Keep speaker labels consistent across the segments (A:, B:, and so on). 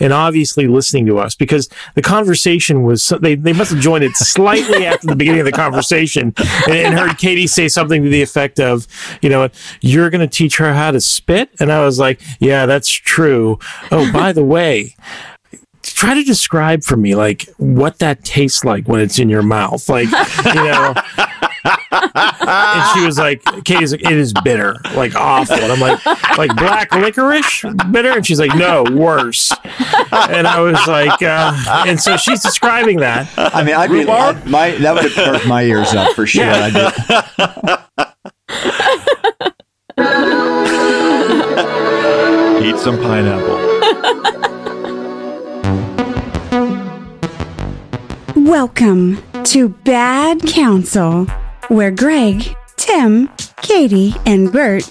A: and obviously listening to us because the conversation was so, they, they must have joined it slightly after the beginning of the conversation and, and heard Katie say something to the effect of, you know, you're going to teach her how to spit. And I was like, yeah, that's true. Oh, by the way, try to describe for me like what that tastes like when it's in your mouth. Like, you know, and she was like, Katie's like, it is bitter, like awful. And I'm like, like black licorice bitter? And she's like, no, worse. And I was like, uh, and so she's describing that.
B: I mean, I'd be I, my that would have perked my ears up for sure.
A: Yeah.
B: I
C: Eat some pineapple.
D: Welcome to Bad Counsel, where Greg, Tim, Katie, and Bert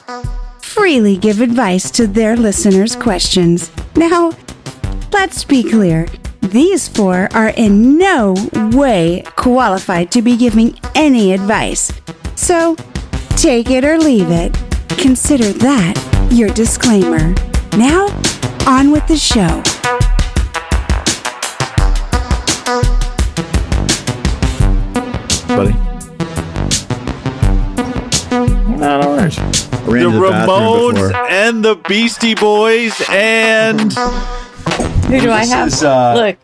D: freely give advice to their listeners' questions. Now, let's be clear. These four are in no way qualified to be giving any advice. So, take it or leave it. Consider that your disclaimer. Now, on with the show.
A: Buddy. Not ours.
C: The Ramones and the Beastie Boys and
E: Who do I have?
B: is, uh,
E: Look,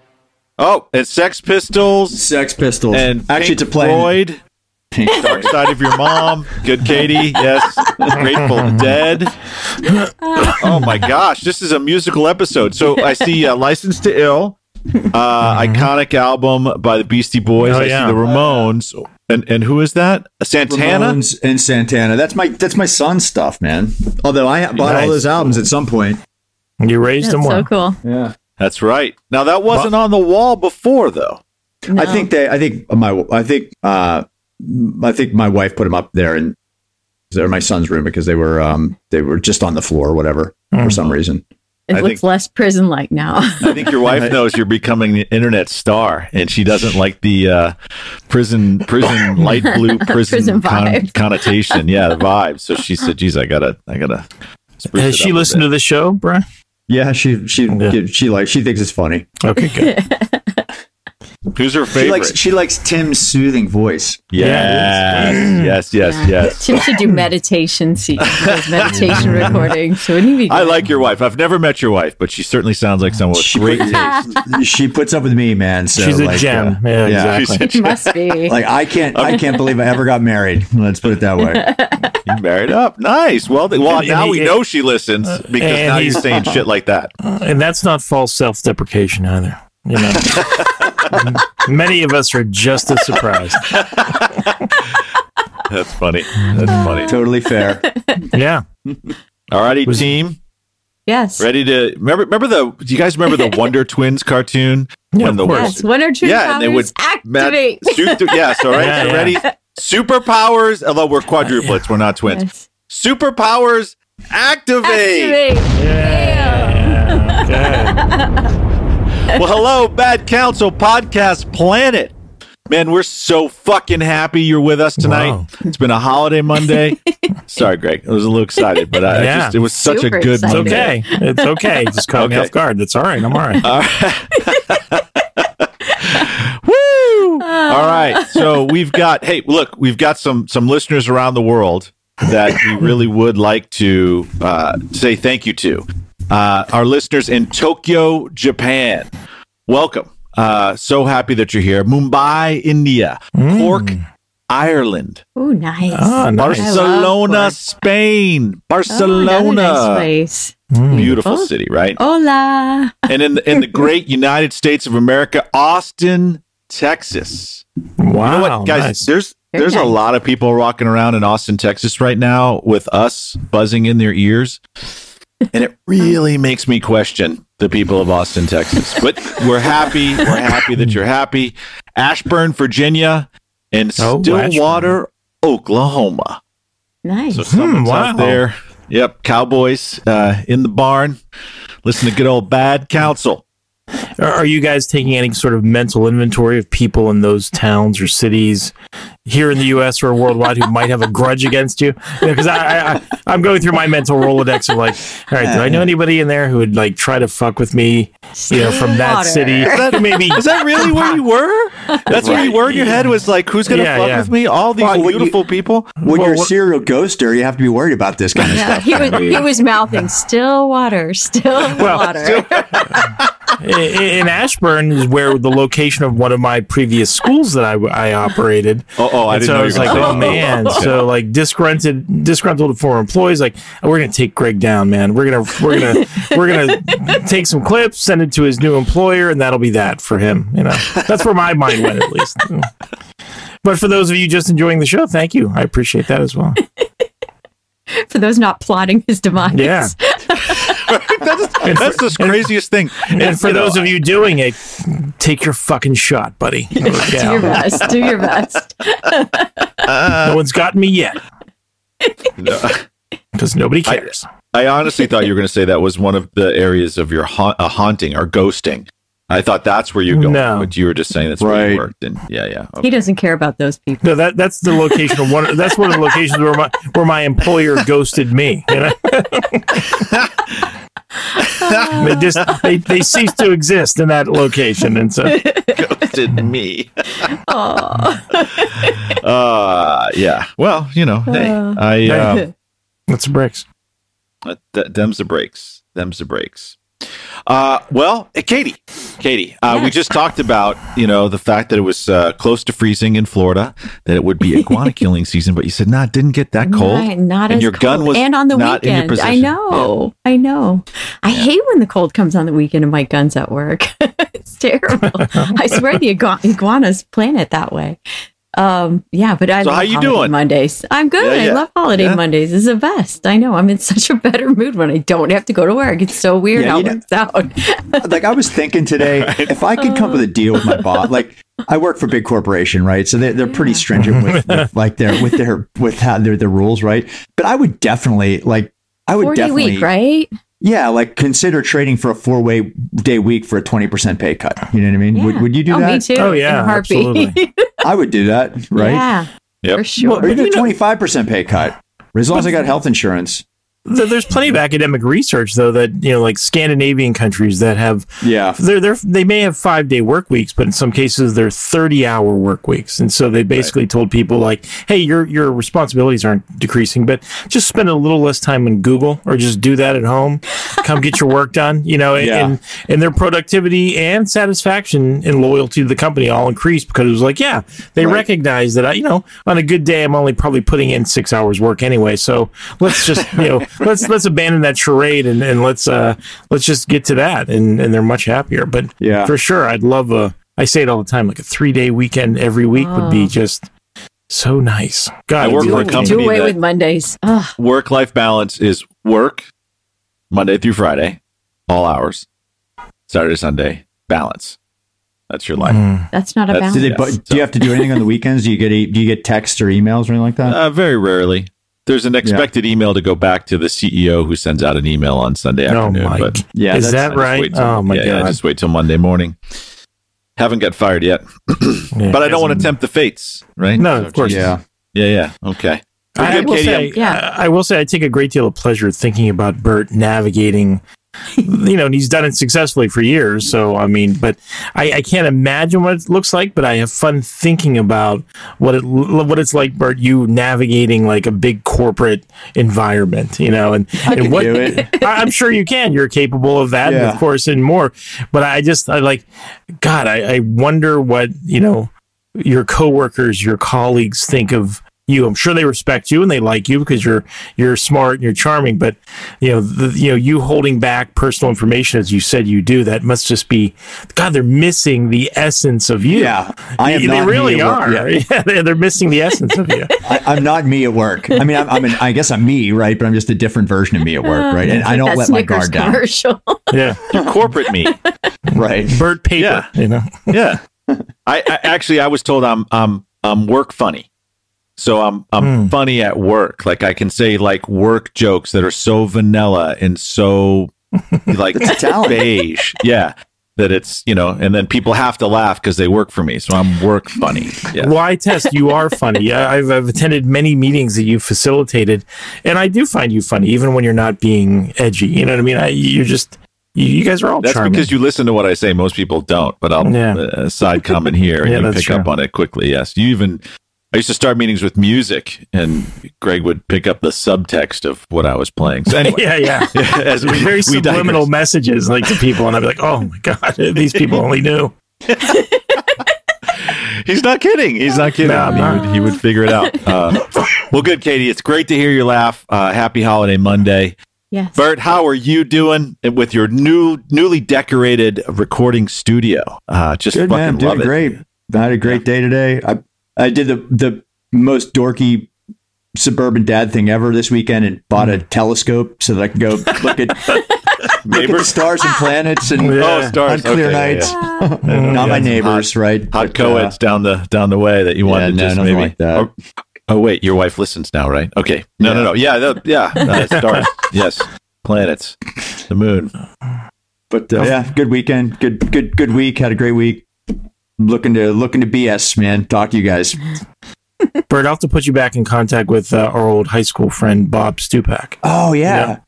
C: oh, it's Sex Pistols
B: Sex Pistols.
C: and
B: actually
C: Pink
B: to play
C: Floyd. Dark Side of Your Mom. Good Katie. Yes. Grateful Dead. Oh my gosh. This is a musical episode. So I see uh, License to Ill, uh, iconic album by the Beastie Boys.
A: Oh,
C: I
A: yeah.
C: see the Ramones. And and who is that? Santana?
B: Ramones and Santana. That's my that's my son's stuff, man. Although I bought
A: Nice.
B: all those albums at some point.
A: You raised
E: that's
A: them
E: so cool.
B: Yeah.
C: That's right. Now that wasn't on the wall before though.
E: No.
B: I think they. I think my. I think. uh I think my wife put them up there in they're my son's room because they were um they were just on the floor or whatever for some reason.
E: It
C: I
E: looks
C: think-
E: less prison like now.
C: I think your wife knows you're becoming an internet star, and she doesn't like the uh, prison, prison light blue prison,
E: Prison
C: con-
E: vibe.
C: connotation. Yeah, the vibe. So she said, "Geez, I gotta, I gotta." spruce
A: Has
C: it
A: she
C: up a
A: listened
C: bit."
A: to the show, Brian?
B: Yeah, she she
A: Yeah.
B: she like she thinks it's funny.
A: Okay, good.
C: Who's her favorite?
B: She
C: favorite?
B: likes she likes Tim's soothing voice.
C: yes, yes, yes, yes.
E: Tim should do meditation se- those meditation recordings. Shouldn't he be?
C: I like your wife. I've never met your wife, but she certainly sounds like someone with
B: She
C: great
B: put-
C: taste.
B: she puts up with me, man. So
A: She's a
B: like,
A: gem.
B: uh,
A: yeah,
B: yeah.
A: exactly.
E: He must be.
B: Like I can't I can't believe I ever got married. Let's put it that way.
C: You married up. Nice. Well, th- well,
A: And-
C: now
A: and
C: we
A: he-
C: know she listens because now
A: he's-
C: you're saying shit like that.
A: and that's not false self-deprecation either. You know, many of us are just as surprised.
C: That's funny. That's funny.
B: totally fair.
A: Yeah,
C: All righty, team.
E: yes.
C: Ready to remember? Remember the? Do you guys remember the Wonder Twins cartoon?
A: Yeah,
C: When
A: of
C: the
A: course.
E: Yes. One or two
C: yeah, and they would
E: powers
C: Matt-
E: activate.
C: Super, yes, all right.
A: Yeah,
C: so
A: yeah.
C: ready? Superpowers. Although we're quadruplets, we're not twins.
E: Yes.
C: Superpowers activate.
E: Activate.
A: yeah. Okay.
C: Well, hello, Bad Counsel Podcast Planet. Man, we're so fucking happy you're with us tonight.
A: Wow.
C: It's been a holiday Monday. Sorry, Greg. I was a little excited, but I, I
A: Yeah.
C: just it was such a
E: Super
C: good
A: It's
E: excited.
C: Monday.
A: okay. It's okay. Just caught me off guard. That's all right. I'm all right.
C: Woo! All right. So we've got hey, look, we've got some some listeners around the world that we really would like to uh, say thank you to. Uh, our listeners in Tokyo, Japan. Welcome. Uh, so happy that you're here. Mumbai, India. Cork, Ireland.
E: Oh, nice.
A: Ah, nice.
C: Barcelona, Spain.
E: Oh,
C: Barcelona.
E: another nice place.
C: Beautiful
E: Beautiful.
C: city, right?
E: Hola.
C: And in the, in the great United States of America, Austin, Texas.
A: Wow,
C: You know what, guys?
A: nice.
C: There's
E: Very
C: there's a lot of people rocking around in Austin, Texas right now with us buzzing in their ears. And it really makes me question the people of Austin, Texas. But we're happy. We're happy that you're happy. Ashburn, Virginia, and
A: Oh,
C: Stillwater, Oklahoma.
E: Nice.
C: So someone's
A: wow.
C: out there. Yep, Cowboys uh, in the barn. Listen to good old bad counsel.
A: Are are you guys taking any sort of mental inventory of people in those towns or cities? Here in the U.S. or worldwide who might have a grudge against you? Because I, I, I, I'm going through my mental rolodex of like, all right, do I know anybody in there who would like try to fuck with me? You know, from that
E: Water.
A: city, maybe
C: Is that really where you were? That's where you were in your head was like, who's gonna
A: Yeah,
C: fuck
A: yeah.
C: with me? All these
B: Well, when you-
C: beautiful people.
B: When
A: Well,
B: you're a
A: what-
B: serial ghoster, you have to be worried about this kind of
E: Yeah,
B: stuff.
E: he was, he was mouthing still water, still water.
A: in, in Ashburn is where the location of one of my previous schools that I, I operated.
C: Oh, oh, I
A: And
C: didn't
A: so
C: know
A: I was like, oh man.
C: that.
A: So like disgruntled, disgruntled former employees, like we're gonna take Greg down, man. We're gonna, we're gonna, we're gonna take some clips, send it to his new employer, and that'll be that for him. You know, that's where my mind went at least. But for those of you just enjoying the show, thank you. I appreciate that as well.
E: For those not plotting his demise.
A: Yeah.
C: That's the craziest thing.
A: And for those of you doing it, take your fucking shot, buddy.
E: Do your best. Do your best.
A: No one's gotten me yet because nobody cares.
C: I honestly thought you were going to say that was one of the areas of your ha- uh, haunting or ghosting. I thought that's where you're going,
A: No.
C: but you were just saying that's where you
B: Right.
C: worked. And yeah, yeah.
E: He doesn't care about those people.
A: No, that that's the location of one. That's one of the locations where my where my employer ghosted me. You know? they just they, they cease to exist in that location, and so
C: Ghosted me. uh, yeah. Well, you know, hey, I uh,
A: that's bricks.
C: Uh, th- them's the breaks. Them's the breaks. Uh, well, uh, Katie, Katie, uh, we just talked about you know the fact that it was uh, close to freezing in Florida, that it would be iguana killing season, but you said nah, it didn't get that cold.
E: Not, not
C: and
E: as
C: your
E: cold.
C: gun was
E: and on the
C: not in your
E: weekend. I know. I know. I hate when the cold comes on the weekend and my gun's at work. it's terrible. I swear the igu- iguanas plan it that way. Um, yeah, but I
C: So
E: love
C: how you
E: holiday
C: doing?
E: Mondays. I'm good.
C: Yeah, yeah.
E: I love holiday
C: Yeah.
E: Mondays. It's the best. I know. I'm in such a better mood when I don't have to go to work. It's so weird
B: Yeah,
E: how it
B: know-
E: works out.
B: like I was thinking today, if I could come up with a deal with my boss, like I work for a big corporation, right? So they, they're pretty stringent with, with like their with their with how their their rules, right? But I would definitely like I would
E: 40
B: definitely
E: week, right?
B: Yeah, like consider trading for a four way day week for a twenty percent pay cut. You know what I mean? Would,
E: Yeah.
B: would you do
E: oh,
B: that?
E: me too.
A: Oh, yeah, absolutely.
B: I would do that, right?
E: Yeah,
C: Yep.
E: for sure.
B: Or even
A: you
B: a twenty five percent pay cut, as long as I got health insurance.
A: Th- There's plenty of academic research though that you know, like Scandinavian countries that have
B: Yeah,
A: they're, they're they may have five day work weeks, but in some cases they're thirty hour work weeks, and so they basically told people like, hey, your your responsibilities aren't decreasing, but just spend a little less time on Google or just do that at home. Come get your work done, you know,
B: Yeah.
A: and and their productivity and satisfaction and loyalty to the company all increased because it was like, yeah, they
B: Right.
A: recognize that I, you know, on a good day I'm only probably putting in six hours work anyway, so let's just you know let's let's abandon that charade and, and let's uh let's just get to that and and they're much happier but
B: Yeah.
A: for sure i'd love a i say it all the time like a three day weekend every week would be just so nice god
C: I work
A: be
C: for a company
E: Do away with Mondays.
C: Work life balance is work Monday through Friday, all hours. Saturday, Sunday, balance. That's your life.
A: Mm.
E: That's not a
C: That's-
E: balance.
B: Do, they,
C: Yes.
B: but do you have to do anything on the weekends? Do you get a, do you get texts or emails or anything like that?
C: Uh, very rarely. There's an expected email to go back to the CEO who sends out an email on Sunday
A: oh
C: afternoon.
A: my
C: but
B: Yeah,
A: is that right
C: wait till-
A: oh my
C: yeah, yeah, just wait till Monday morning. Haven't got fired yet,
A: Yeah,
C: but I don't want to tempt the fates, right?
A: No,
C: So
A: of course.
C: just-
B: yeah.
C: yeah, yeah. Okay.
A: I,
C: Good,
A: will
C: Katie,
A: say,
C: I'm-
E: Yeah.
A: I, I will say, I take a great deal of pleasure thinking about Bert navigating. you know, and he's done it successfully for years. So, I mean, but I, I can't imagine what it looks like. But I have fun thinking about what it what it's like, Bert. You navigating like a big corporate environment, you know, and, and what
B: do it.
A: I, I'm sure you can. You're capable of that,
B: Yeah.
A: of course, and more. But I just, I like, God, I, I wonder what you know your coworkers, your colleagues think of you. I'm sure they respect you and they like you because you're you're smart and you're charming. But you know, the, you know, you holding back personal information as you said you do, that must just be God. They're missing the essence of you.
B: Yeah, I am
A: they,
B: not
A: they really
B: me at work.
A: are.
B: Yeah.
A: Yeah, they're, they're missing the essence of you.
B: I, I'm not me at work. I mean, I'm, I'm an, I guess I'm me, right? But I'm just a different version of me at work, ah, right? And I don't
E: that
B: let my guard down,
E: commercial.
A: Yeah,
C: Corporate me.
B: right?
A: Bird paper.
C: Yeah.
A: You know.
C: yeah. I, I actually I was told I'm I'm I'm work funny. So I'm I'm
A: Hmm.
C: funny at work. Like I can say like work jokes that are so vanilla and so like
B: That's a talent.
C: beige. Yeah. that it's you know, and then people have to laugh because they work for me, so I'm work funny. Yeah.
A: Well, test you are funny. Yeah, I've, I've attended many meetings that you've facilitated, and I do find you funny, even when you're not being edgy. You know what I mean? I, you're just you, you guys are all
C: That's
A: charming.
C: because you listen to what I say. Most people don't, but I'll
A: Yeah.
C: uh, side comment here and
A: Yeah,
C: you pick
A: true.
C: up on it quickly. Yes, you even. I used to start meetings with music, and Greg would pick up the subtext of what I was playing. So anyway,
A: yeah, yeah.
C: as we,
A: Very
C: we
A: subliminal
C: digress.
A: messages like to people, and I'd be like, "Oh my god, these people only knew."
C: He's not kidding. He's not kidding.
A: No,
C: he,
A: not.
C: would, he would figure it out. Uh, well, good, Katie. It's great to hear your laugh. Uh, happy holiday Monday.
E: Yes.
C: Bert, how are you doing with your new, newly decorated recording studio? Uh, just
B: Good
C: fucking
B: man,
C: love
B: doing
C: it.
B: great. I had a great day today. I I did the the most dorky suburban dad thing ever this weekend and bought a telescope so that I could go look at look at the stars and planets and
A: Yeah.
C: oh stars,
B: on clear
C: Okay,
B: nights.
C: yeah.
B: Not my
C: some
B: neighbors, right?
C: Hot
B: But,
C: co-eds down the down the way that you wanted
B: no,
C: to just
B: nothing
C: maybe.
B: like that.
C: Oh, oh, wait, your wife listens now, right? Okay, no, no, no. Yeah, the, yeah, uh, stars. yes, planets, the moon.
B: But uh, yeah, good weekend. Good good good week. Had a great week. Looking to looking to BS, man. Talk to you guys.
A: Bert, I'll have to put you back in contact with uh, our old high school friend Bob Stupak.
B: Oh yeah.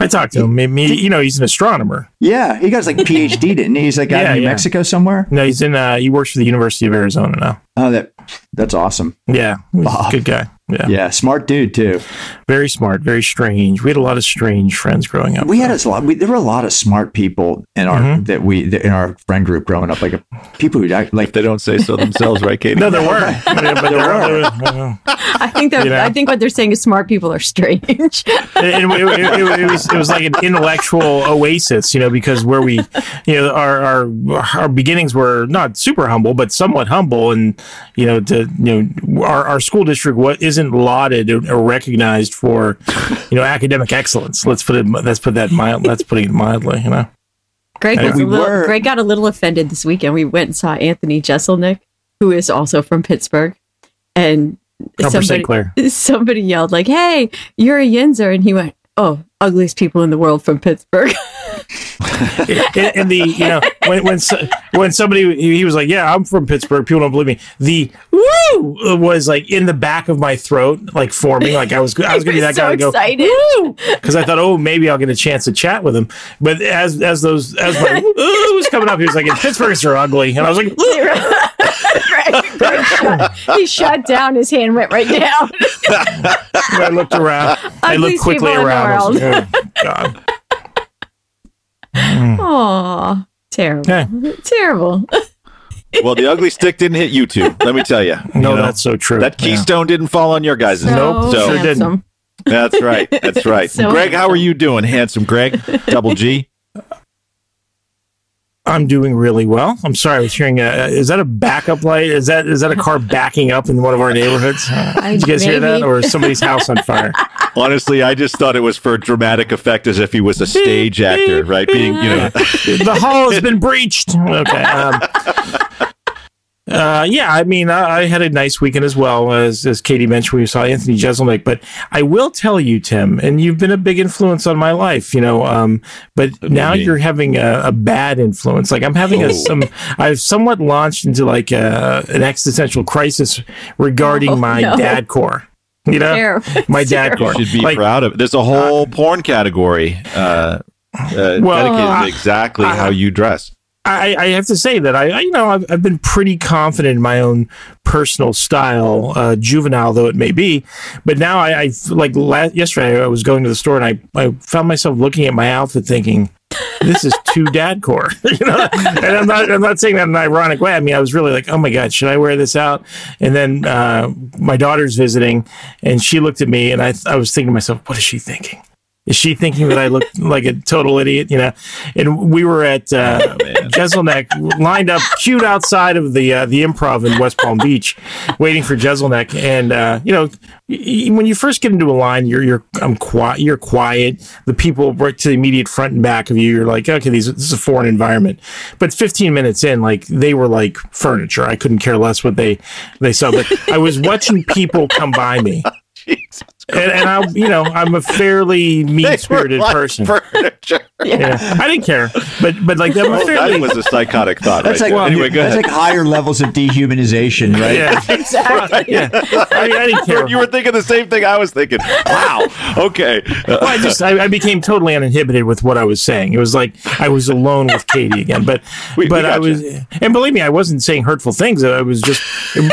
A: I talked to him. Maybe, you know, he's an astronomer.
B: Yeah, he got his like PhD, didn't he? He's like out
A: Yeah,
B: in New
A: yeah.
B: Mexico somewhere.
A: No, he's in. Uh, he works for the University of Arizona now.
B: Oh, that that's awesome.
A: Yeah, he's a
B: Bob.
A: good guy. Yeah.
B: Yeah, smart dude too.
A: very smart, very strange. We had a lot of strange friends growing up.
B: We had a lot. We, there were a lot of smart people in our
A: Mhm.
B: that we that in our friend group growing up. Like uh, people who act like
C: They don't say so themselves, right, Katie?
A: no, there were, Yeah, but there were.
E: I think that
A: You know?
E: I think what they're saying is smart people are strange.
A: and it, it, it, it was it was like an intellectual oasis, you know, because where we, you know, our our our beginnings were not super humble, but somewhat humble, and you know, to you know, our, our school district what isn't lauded or, or recognized for, you know, academic excellence. Let's put it. Let's put that mild. Let's put it mildly. You know.
E: Greg
A: And
E: was
B: we
E: a little,
B: were-
E: Greg got a little offended this weekend. We went and saw Anthony Jeselnik, who is also from Pittsburgh, and
A: Upper
E: somebody
A: Clair.
E: somebody yelled like, "Hey, you're a Yinzer," and he went, "Oh, ugliest people in the world from Pittsburgh."
A: and, and the you know when when so- when somebody he was like, yeah, I'm from Pittsburgh. People don't believe me. The woo was like in the back of my throat, like forming. Like I was I was gonna be that
E: so
A: guy to go
E: excited.
A: because I thought, oh, maybe I'll get a chance to chat with him. But as as those as my ooh was coming up, he was like, Pittsburghs are ugly, and I was like,
E: shut, he shut down. His hand went right down.
A: I looked around. I looked quickly
E: in
A: around. Was oh, God. Mm.
E: Aw, terrible,
A: Okay.
E: terrible.
C: Well, the ugly stick didn't hit you two. Let me tell you.
A: No,
C: You know,
A: that's so true.
C: that
A: Yeah.
C: keystone didn't fall on your guys'
A: Nope,
C: So
A: sure didn't.
C: that's right. That's right.
E: So
C: Greg, how are you doing, handsome Greg? Double G.
A: I'm doing really well. I'm sorry, I was hearing. A, is that a backup light? Is that is that a car backing up in one of our neighborhoods? Did you guys hear that, or is somebody's house on fire?
C: Honestly, I just thought it was for dramatic effect, as if he was a stage actor, right? Being, you know,
A: the hall has been breached. Okay. Um, uh, yeah, I mean, I, I had a nice weekend as well as as Katie mentioned. We saw Anthony Jeselnik, but I will tell you, Tim, and you've been a big influence on my life, you know. Um, but now
C: mean?
A: you're having a, a bad influence. Like I'm having a some. I've somewhat launched into like a, an existential crisis regarding
E: Oh,
A: my
E: no.
A: dad core. You know,
E: Terrible.
A: my dad
E: Terrible.
A: core.
C: should be
A: Like,
C: proud of it. There's a whole porn category uh, uh,
A: Well,
C: dedicated
A: uh,
C: to exactly
A: uh,
C: how you dress.
A: I, I have to say that I, I you know, I've, I've been pretty confident in my own personal style, uh, juvenile though it may be. But now I, I like la- yesterday I was going to the store and I, I found myself looking at my outfit thinking, this is too dadcore, you know. And I'm not, I'm not saying that in an ironic way. I mean, I was really like, oh my god, should I wear this out? And then uh, my daughter's visiting, and she looked at me, and I, I was thinking to myself, what is she thinking? Is she thinking that I look like a total idiot? You know, and we were at uh, Jeselnik, lined up, queued outside of the uh, the Improv in West Palm Beach, waiting for Jeselnik. And uh, you know, when you first get into a line, you're you're I'm quiet. You're quiet. The people right to the immediate front and back of you, you're like, okay, these this is a foreign environment. But 15 minutes in, like they were like furniture. I couldn't care less what they they saw. But I was watching people come by me. and, and I, you know, I'm a fairly mean spirited
C: Like
A: person.
C: furniture.
A: yeah, I didn't care, but but like I'm a
C: Oh,
A: fairly
C: that was a psychotic thought.
B: That's
C: right
B: like
C: there. anyway, go
B: that's
C: ahead.
B: like higher levels of dehumanization, right?
A: yeah,
E: exactly.
A: yeah. I, mean, I didn't care.
C: you were thinking the same thing I was thinking. Wow. Okay.
A: Well, I just I, I became totally uninhibited with what I was saying. It was like I was alone with Katie again. But
C: We- we
A: but I
C: gotcha.
A: was, and believe me, I wasn't saying hurtful things. I was just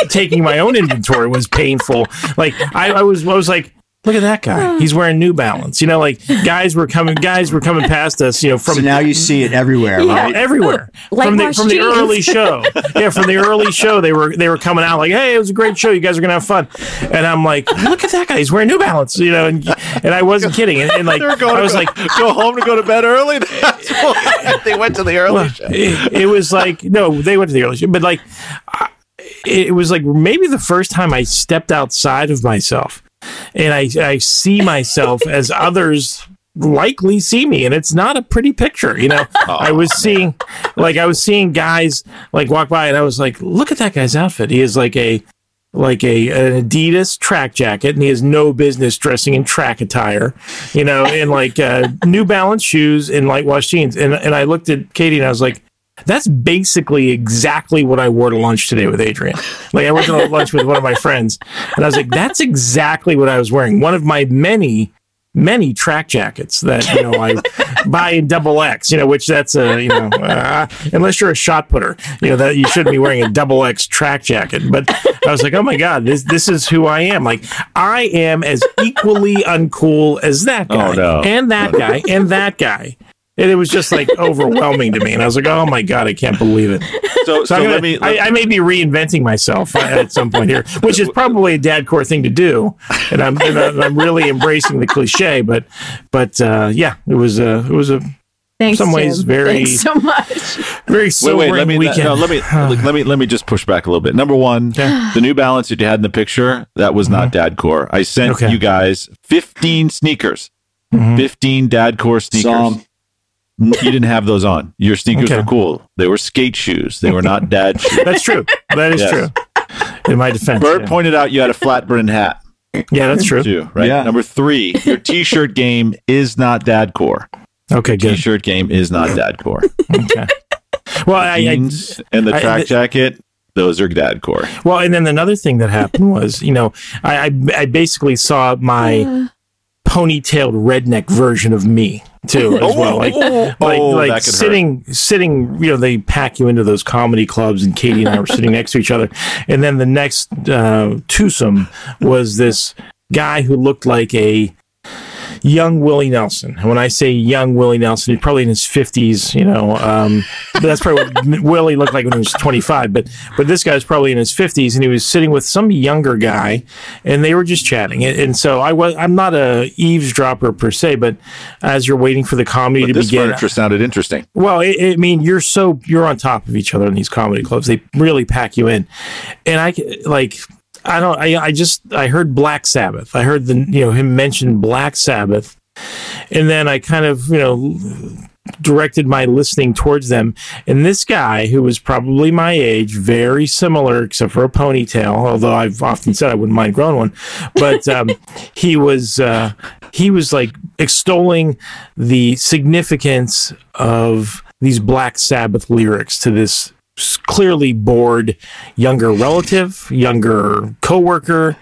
A: taking my own inventory was painful. Like I, I was I was like. Look at that guy. Oh. He's wearing New Balance. You know, like guys were coming, guys were coming past us. You know, from
B: So now you see it everywhere,
E: Yeah.
B: right?
A: everywhere oh,
E: Like
A: from the from the
E: jeans.
A: early show. Yeah, from the early show, they were they were coming out like, "Hey, it was a great show. You guys are gonna have fun." And I'm like, "Look at that guy. He's wearing New Balance." You know, and and I wasn't kidding. And, and like,
C: They were going
A: I was
C: to
A: like,
C: go, go home to go to bed early. They went to the early
A: well,
C: show.
A: it, it was like no, they went to the early show, but like, I- it was like maybe the first time I stepped outside of myself, and I I see myself as others likely see me and it's not a pretty picture you know? I was seeing like i was seeing guys like walk by and i was like look at that guy's outfit. He is like a like a an Adidas track jacket, and he has no business dressing in track attire, you know, in like uh, New Balance shoes and light wash jeans. And and I looked at Katie and I was like, that's basically exactly what I wore to lunch today with Adrian. Like I went to lunch with one of my friends, and I was like, that's exactly what I was wearing. One of my many many track jackets that you know I buy in double X, you know, which that's a you know uh, unless you're a shot putter, you know that you shouldn't be wearing a double X track jacket. But I was like, oh my god, this this is who I am. Like I am as equally uncool as that guy,
C: Oh, no.
A: and that guy, and that guy. And it was just like overwhelming to me, and I was like, "Oh my god, I can't believe it."
C: So,
A: So,
C: so
A: I'm gonna,
C: let me.
A: I, I may be reinventing myself at some point here, which is probably a dad core thing to do, and I'm and I'm I'm really embracing the cliche. But but uh, yeah, it was a it was a
E: Thanks,
A: Some ways
E: Jim.
A: very-
E: Thanks so much.
A: very
C: Wait,
A: sobering
C: wait. Let me
A: weekend.
C: no, let me let me let me just push back a little bit. Number one, the New Balance that you had in the picture that was not Dad Core. I sent
A: Mm-hmm. Okay.
C: you guys fifteen sneakers,
A: Mhm.
C: fifteen Dad Core sneakers.
B: Some.
C: N- You didn't have those on. Your sneakers
A: Okay.
C: were cool. They were skate shoes. They were not dad shoes.
A: That's true. That is
C: Yes.
A: true. In my defense,
C: Bert
A: yeah.
C: pointed out you had a flat brim hat
A: yeah, that's true.
C: too, right?
B: Yeah.
C: Number three, your t-shirt game is not dad core.
A: Okay, good.
C: T-shirt game is not dad core.
A: Okay. Well, I, I
C: Jeans and the
A: I-
C: track
A: the-
C: jacket, those are dad core.
A: Well, and then another thing that happened was, you know, I, I, I basically saw my ponytailed redneck version of me too, as well. Like, like,
C: Oh,
A: like
C: could hurt.
A: sitting, sitting. You know, they pack you into those comedy clubs, and Katie and I were sitting next to each other. And then the next uh, twosome was this guy who looked like a young Willie Nelson. And when I say young Willie Nelson, he's probably in his fifties. You know, um, but that's probably what Willie looked like when he was twenty five. But but this guy's probably in his fifties, and he was sitting with some younger guy, and they were just chatting. And, and so I was I'm not a eavesdropper per se, but as you're waiting for the comedy
C: But
A: to
C: this
A: begin,
C: furniture sounded interesting.
A: well, it, it- I mean, you're so you're on top of each other in these comedy clubs. They really pack you in, and I like. I don't. I, I just. I heard Black Sabbath. I heard the you know him mention Black Sabbath, and then I kind of you know directed my listening towards them. And this guy, who was probably my age, very similar except for a ponytail, although I've often said I wouldn't mind growing one, but um, he was uh, he was like extolling the significance of these Black Sabbath lyrics to this clearly bored younger relative, younger coworker.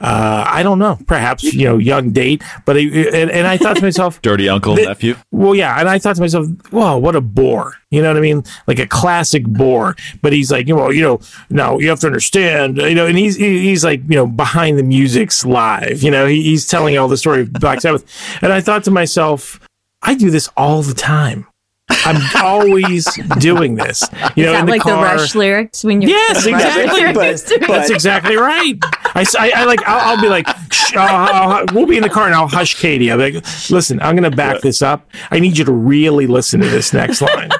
A: Uh, I don't know, perhaps you know, young date. But and, and I thought to myself,
C: Dirty uncle,
A: The-
C: nephew.
A: well, yeah, and I thought to myself, "Wow, what a bore!" You know what I mean? Like a classic bore. But he's like, you know, you know, no, you have to understand, you know. And he's he's like, you know, behind the music's live. You know, he, he's telling all the story of Black Sabbath, and I thought to myself, I do this all the time. I'm always doing this. You know,
E: Is
A: in
E: that
A: the
E: like
A: car.
E: the Rush lyrics when you're
A: Yes, exactly.
E: lyrics?
B: But-
A: That's exactly right. I, like. I'll, I'll be like, Shh, I'll, I'll- we'll be in the car and I'll hush Katie. I'll be like, listen, I'm going to back this up. I need you to really listen to this next line.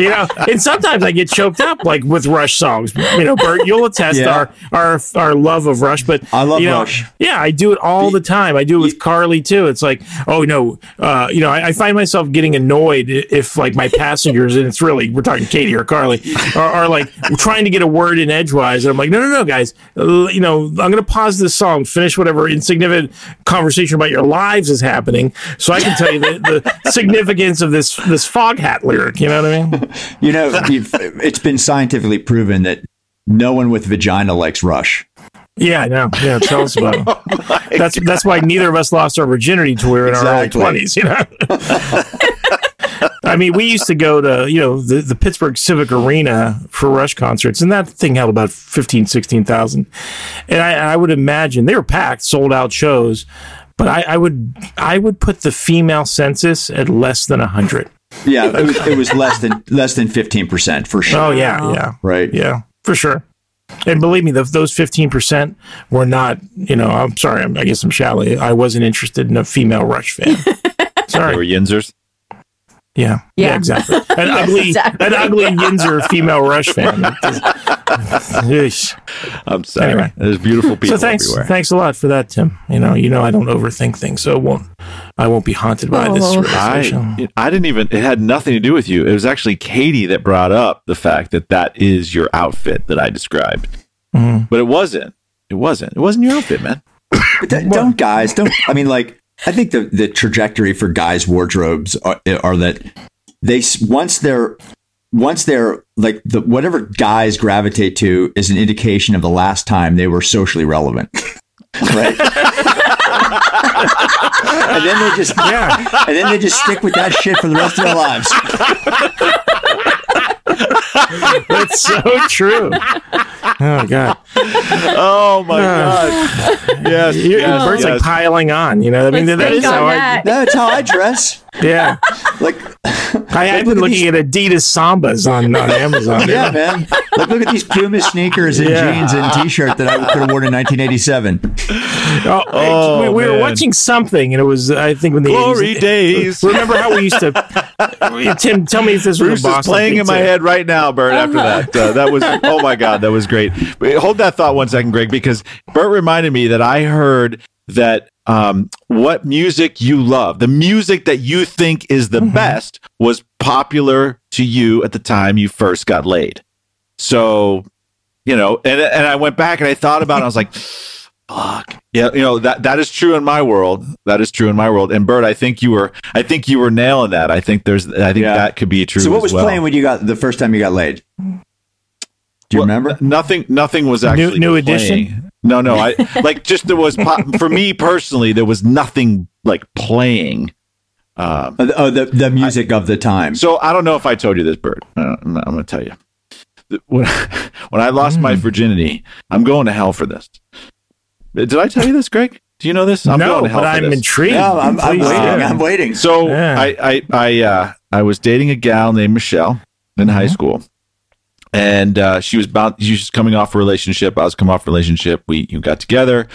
A: You know, and sometimes I get choked up like with Rush songs. You know, Bert, you'll attest
B: Yeah.
A: our our our love of Rush, but
B: I love
A: you know,
B: Rush.
A: Yeah, I do it all the time. I do it with Carly too. It's like, oh no, uh, you know, I, I find myself getting annoyed if like my passengers, and it's really we're talking Katie or Carly, are, are like trying to get a word in edgewise, and I'm like, no, no, no, guys, you know, I'm going to pause this song, finish whatever insignificant conversation about your lives is happening, so I can tell you the, the significance of this this Foghat lyric. You know what I mean?
B: You know, it's been scientifically proven that no one with vagina likes Rush.
A: Yeah, I know. Yeah, tell us about it. Oh that's that's why neither of us lost our virginity till we were in our early twenties. You know. I mean, we used to go to, you know, the, the Pittsburgh Civic Arena for Rush concerts, and that thing held about 15, 16,000. And I, I would imagine they were packed, sold out shows, but I, I would I would put the female census at less than 100.
B: Yeah, it was, it was less than less than fifteen percent for sure.
A: Oh, yeah, yeah.
B: right.
A: Yeah, for sure. And believe me, the, those 15% were not, you know, I'm sorry, I'm, I guess I'm shallow. I wasn't interested in a female Rush fan.
C: Sorry, they were. Yinzers.
A: Yeah. Yeah,
E: Yeah.
A: exactly. An ugly,
E: exactly.
A: an ugly Yinzer female Rush fan. Yeesh.
C: I'm sorry.
A: Anyway.
C: There's beautiful people
A: so thanks,
C: everywhere.
A: thanks a lot for that, Tim. You know, you know, I don't overthink things, so it won't, I won't be haunted by this
E: Oh.
A: realization.
C: I, I didn't even, it had nothing to do with you. It was actually Katie that brought up the fact that that is your outfit that I described.
A: Mhm.
C: But it wasn't. It wasn't. It wasn't your outfit, man.
B: But th- don't guys don't. I mean, like I think the the trajectory for guys' wardrobes are, are that they once they're once they're like the whatever guys gravitate to is an indication of the last time they were socially relevant. right. and then they just
A: Yeah.
B: and then they just stick with that shit for the rest of their lives.
A: That's so true. Oh, God.
C: Oh my uh, God. Yes.
A: You're,
C: yes,
A: Bert's like piling on, you know, I mean,
E: Let's
A: that
E: think
A: is how I.
B: That's how I dress.
A: yeah.
B: Like
A: I, I've been
B: look at
A: looking at Adidas Sambas on, on Amazon.
B: yeah, man. Like look at these Puma sneakers and
A: Yeah.
B: jeans and t-shirt that I could have worn in 1987.
A: Oh,
C: Oh,
A: we, we were watching something, and it was I think when the
C: Glory
A: 80s.
C: days.
A: Remember how we used to? Tim, tell me if this was
C: Bruce
A: a
C: is
A: Boston
C: playing in my head right now, Bert. After that, uh, that was oh my god, that was great. Wait, hold that thought one second, Greg, because Bert reminded me that I heard that um, what music you love, the music that you think is the best, was popular to you at the time you first got laid. So, you know, and and I went back and I thought about it. I was like. Fuck. Yeah, you know that that is true in my world. That is true in my world. And Bert, I think you were I think you were nailing that. I think there's I think
B: Yeah.
C: that could be true.
B: So what
C: as
B: was
C: well.
B: playing when you got the first time you got laid? Do you
C: Well,
B: remember?
C: Nothing. Nothing was actually
A: new
C: playing.
A: edition?
C: No, no. I like just there was pop, for me personally. There was nothing like playing. Um,
B: Oh, the- the the music of the time.
C: so I don't know if I told you this, Bert. Uh, I'm, I'm going to tell you. When, when I lost my virginity, I'm going to hell for this. Did I tell you this, Greg? Do you know this? I'm
A: no,
C: going to hell
A: but
C: for
A: I'm
C: this.
A: intrigued.
B: Yeah, I'm, I'm waiting.
A: do.
B: I'm waiting.
C: So
A: Yeah.
C: I I I uh, I was dating a gal named Michelle in high school, and uh, she was about she was coming off a relationship. I was coming off a relationship. We you got together.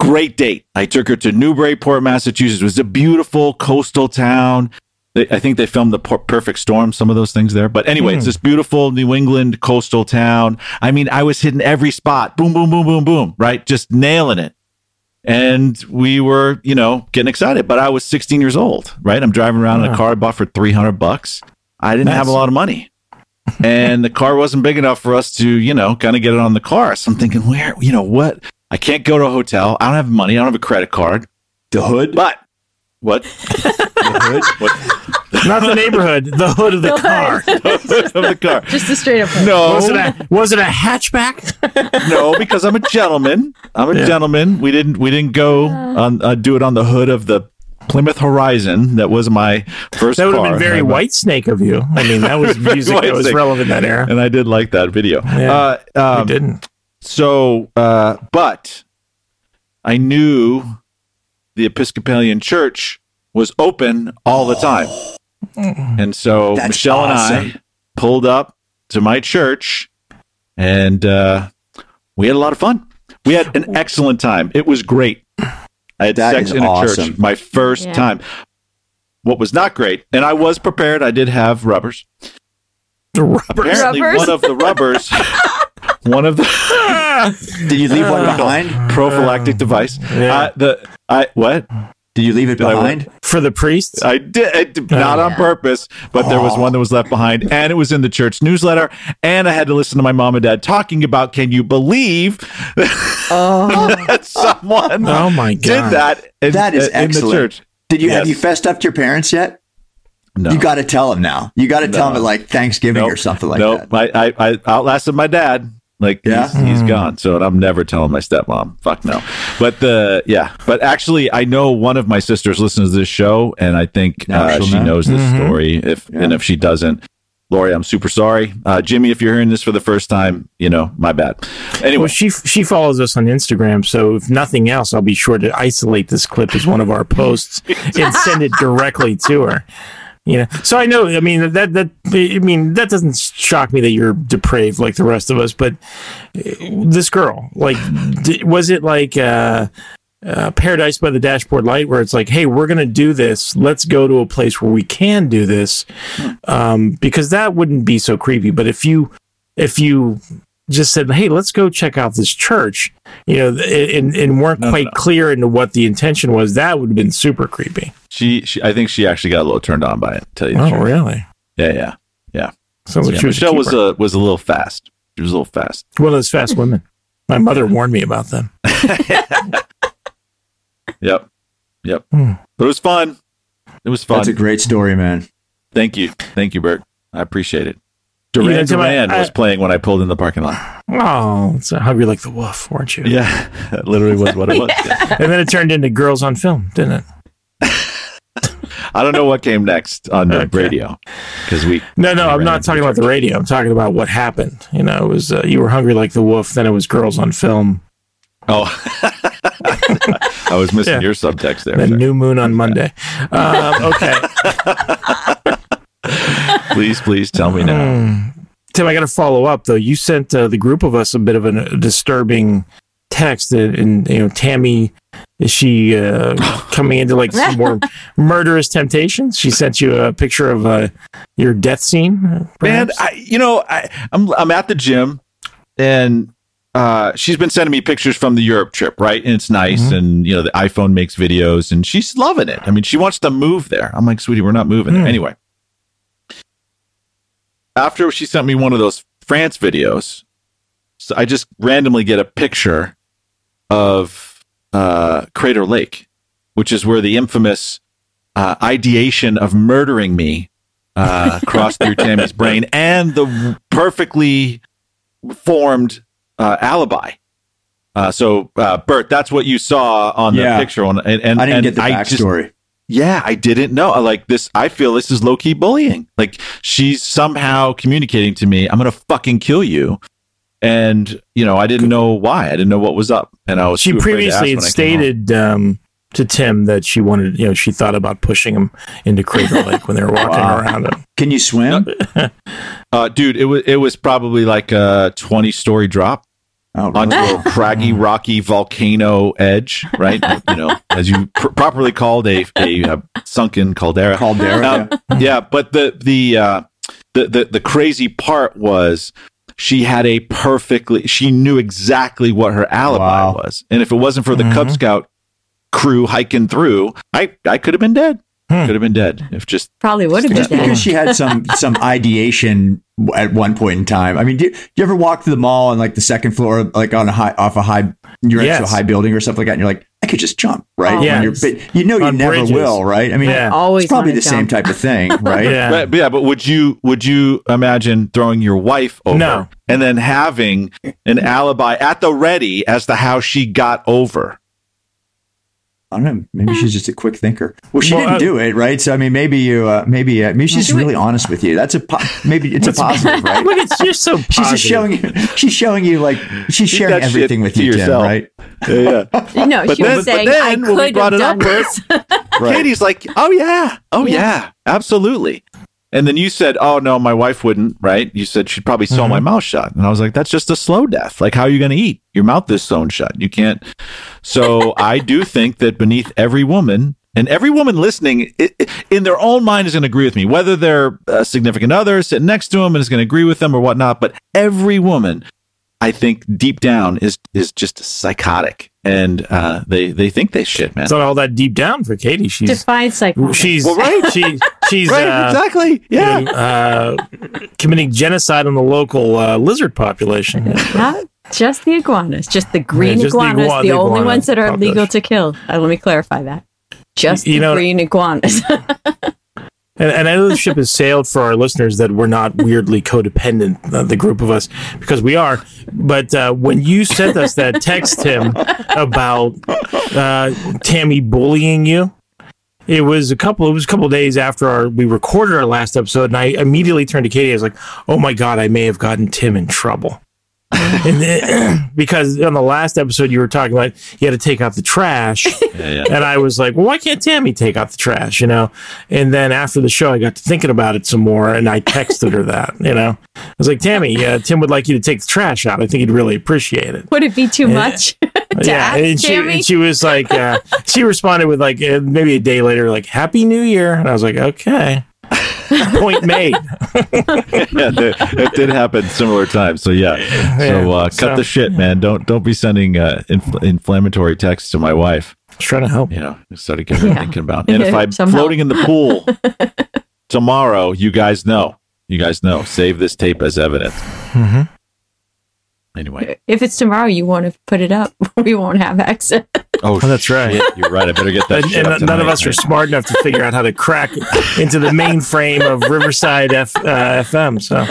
C: Great date. I took her to Newburyport, Massachusetts. It was a beautiful coastal town. They, I think they filmed the Per- Perfect Storm, some of those things there. But anyway, it's hmm. this beautiful New England coastal town. I mean, I was hitting every spot. Boom, boom, boom, boom, boom. Right, just nailing it and we were, you know, getting excited. But I was 16 years old, right? I'm driving around in a car I bought for 300 bucks. I didn't have a lot of money, and the car wasn't big enough for us to, you know, kind of get it on the car. So I'm thinking, where, you know, what? I can't go to a hotel. I don't have money. I don't have a credit card.
B: The hood.
C: But what?
B: The hood.
C: what?
A: Not the neighborhood, the hood of the car.
C: of the car?
E: Just a straight up. one.
C: No,
A: Was it a was it a hatchback?
C: no, because I'm a gentleman. I'm a
A: Yeah.
C: gentleman. We didn't we didn't go on uh, do it on the hood of the Plymouth Horizon. That was my first.
A: That would have been very
C: I-
A: white snake of you. I mean, that was
C: Very
A: music that was
C: snake.
A: relevant that era.
C: and I did like that video.
A: Yeah.
C: Uh, um,
A: you didn't.
C: So, uh, but I knew the Episcopalian Church was open all the time, and so
B: That's
C: Michelle and I pulled up to my church, and uh, we had a lot of fun. We had an excellent time. It was great. I had
B: That
C: sex in a
B: awesome.
C: church, my first
E: Yeah.
C: time. What was not great, and I was prepared. I did have rubbers.
A: The rubbers.
C: apparently
E: Rubbers?
C: one of the rubbers, one of the
B: Did you leave one uh, behind?
C: prophylactic um, device.
A: yeah.
C: Uh, the I what
B: Did you leave it behind?
A: For the priests?
C: I did, I did- oh, not on purpose, but there was one that was left behind, and it was in the church newsletter, and I had to listen to my mom and dad talking about. Can you believe uh-huh. that someone
A: Oh my god!
C: did
A: god.
C: that? In,
B: That is uh,
C: in the
B: excellent.
C: church.
B: Did you have you fessed up to your parents yet?
C: No.
B: You got to tell them now. You got to tell them at like Thanksgiving or something like
C: nope.
B: that.
C: I, I, I outlasted my dad. Like
B: Yeah?
C: he's, he's gone. So I'm never telling my stepmom. Fuck no. But the yeah. But actually, I know one of my sisters listens to this show, and I think uh,
B: she'll know.
C: knows this
A: Mhm.
C: story. If
B: Yeah.
C: and if she doesn't, Lori, I'm super sorry. Uh, Jimmy, if you're hearing this for the first time, you know my bad. Anyway,
A: Well, she she follows us on Instagram, so if nothing else, I'll be sure to isolate this clip as one of our posts and send it directly to her. You know, so I know. I mean that that I mean that doesn't shock me that you're depraved like the rest of us. But uh, this girl, like, d- was it like uh, uh, Paradise by the Dashboard Light, where it's like, hey, we're gonna do this. Let's go to a place where we can do this, um, because that wouldn't be so creepy. But if you if you just said, "Hey, let's go check out this church," you know, and, and weren't
C: No, no,
A: quite
C: no.
A: clear into what the intention was, that would have been super creepy.
C: she, she, I think she actually got a little turned on by it. Tell you the
A: Oh,
C: truth.
A: really?
C: Yeah, yeah.
A: Sounds like
C: yeah.
A: she was,
C: Michelle
A: a
C: was a was a little fast. She was a little fast.
A: one of those fast women. My mother warned me about them.
C: Yep, yep.
A: Hmm.
C: But it was fun. It was fun.
B: That's a great story, man.
C: Thank you. Thank you, Bert. I appreciate it.
A: You
C: Duran
A: know, Tim, I-
C: Duran was playing when I pulled in the parking lot.
A: Oh, it's hungry like the wolf, weren't you?
C: Yeah, that literally was what it was. Yeah.
A: And then it turned into girls on film, didn't it?
C: I don't know what came next on the
A: Okay.
C: radio because we.
A: No, no,
C: we
A: I'm not talking about the radio. I'm talking about what happened. You know, it was uh, you were hungry like the wolf. Then it was girls on film.
C: Oh, I was missing
A: Yeah.
C: your subtext there. Sir.
A: new moon on Monday. Um, okay.
C: Please, please tell me now.
A: Hmm. Tim, I got to follow up though. You sent uh, the group of us a bit of a disturbing text, and, and you know, Tammy is she uh, coming into like some more murderous temptations? She sent you a picture of uh, your death scene. uh,
C: Man. I, you know, I, I'm I'm at the gym, and uh, she's been sending me pictures from the Europe trip, right? And it's nice,
A: Mhm.
C: and you know, the iPhone makes videos, and she's loving it. I mean, she wants to move there. I'm like, sweetie, we're not moving there
A: Hmm.
C: anyway. After she sent me one of those France videos, so I just randomly get a picture of uh, Crater Lake, which is where the infamous uh, ideation of murdering me uh, crossed through Tammy's brain, and the perfectly formed uh, alibi. Uh, so, uh, Bert, that's what you saw on the
B: Yeah.
C: picture. On, and, and
B: I didn't
C: and
B: get the
C: just-
B: backstory.
C: Yeah, I didn't know. Like this, I feel this is low key bullying. Like she's somehow communicating to me, "I'm gonna fucking kill you," and you know, I didn't know why. I didn't know what was up, and I was.
A: she
C: too afraid to
A: previously
C: ask
A: had
C: when I came home.
A: stated um, to Tim that she wanted, you know, she thought about pushing him into Crater Lake when they were walking
B: Wow.
A: around him.
B: Can you swim?
C: uh, dude, it was it was probably like a 20 story drop.
B: Oh,
C: onto
B: really?
C: a craggy, rocky volcano edge, right? you know, as you pr- properly called a, a, uh sunken caldera.
B: Caldera.
C: Um, yeah, but the the, uh, the the the crazy part was she had a perfectly she knew exactly what her alibi
B: Wow.
C: was, and if it wasn't for the Cub
A: Mhm.
C: Scout crew hiking through, I I could have been dead.
A: Hmm.
C: Could have been dead if just
E: Probably would have
B: just
E: been dead.
B: because she had some some ideation at one point in time. I mean, do, do you ever walk through the mall on like the second floor, like on a high off a high, you're next to a high building or something like that, and you're like, I could just jump, right?
E: Oh,
A: Yeah.
B: you're- but you know you never
A: bridges.
B: will, right? I mean,
A: Yeah.
E: Always
B: it's probably
E: wanna
B: the same type of thing, right?
A: Yeah.
C: But, but yeah, but would you would you imagine throwing your wife over
A: No.
C: and then having an alibi at the ready as to how she got over?
B: I don't know. Maybe she's just a quick thinker. Well, she
A: Well,
B: didn't
A: uh,
B: do it, right? So I mean, maybe you, uh, maybe uh, maybe she's
E: Do it.
B: really honest with you. That's a po- maybe it's a positive, right?
A: Look, it's just so positive.
B: She's just showing you. She's showing you like she's
C: Keep
B: sharing everything with
C: to
B: you, Tim, right?
C: Yeah, yeah.
E: No,
C: But
E: she
C: then-
E: was
C: but
E: saying
C: then
E: I
C: we
E: could
C: brought
E: have
C: it up,
E: done this.
B: Right.
C: Katie's like, "Oh yeah, oh
E: Yeah.
C: yeah, absolutely." And then you said, "Oh no, my wife wouldn't." Right? You said she'd probably sew my mm-hmm. mouth shut, and I was like, "That's just a slow death. Like, how are you going to eat? Your mouth is sewn shut. You can't." So I do think that beneath every woman And every woman listening, in their own mind, is going to agree with me, whether they're a significant other sitting next to them and is going to agree with them or whatnot. But every woman, I think, deep down, is is just psychotic, and uh, they they think they shit, man.
A: It's not all that deep down for Katie. She's
E: Define psychotic.
A: she's
C: Well, right.
A: she she's
C: right,
A: uh,
C: exactly. Yeah.
A: you know, uh, committing genocide on the local uh, lizard population.
E: Not just the iguanas, just the green
A: just the
E: iguanas,
A: igua-
E: the,
A: the
E: only
A: iguana
E: ones that are
A: population.
E: legal to kill. Uh, let me clarify that. Just
A: You
E: the
A: know-
E: green iguanas.
A: And, and I know the ship has sailed for our listeners that we're not weirdly codependent, uh, the group of us, because we are. But uh, when you sent us that text, Tim, about uh, Tammy bullying you, it was a couple. It was a couple days after our we recorded our last episode, and I immediately turned to Katie. I was like, "Oh my god, I may have gotten Tim in trouble." and then, because on the last episode you were talking about you had to take out the trash
C: yeah, yeah.
A: and I was like, well, why can't Tammy take out the trash, you know? And then after the show, I got to thinking about it some more and I texted her that, you know? I was like, Tammy, uh, Tim would like you to take the trash out. I think he'd really appreciate it.
E: Would it be too much? to
A: yeah.
E: ask
A: And she,
E: Tammy?
A: and she was like, uh, she responded with like, uh, maybe a day later, like, Happy New Year. And I was like, okay. Point made.
C: yeah, that, that did happen similar times. So yeah, so uh, cut
A: so-
C: the shit, man. Don't don't be sending uh, infl- inflammatory texts to my wife.
A: I was trying to help.
C: You know, I started getting
E: Yeah.
C: thinking about. And if I'm
E: Somehow.
C: floating in the pool tomorrow, you guys know. You guys know. Save this tape as evidence.
A: Mhm.
C: Anyway,
E: if it's tomorrow, you want to put it up. We won't have access.
C: oh,
A: that's right.
C: shit, You're right. I better get that.
A: And,
C: shit
A: and
C: up
A: none of
C: tonight,
A: us are smart enough to figure out how to crack into the mainframe of Riverside F, uh, FM. So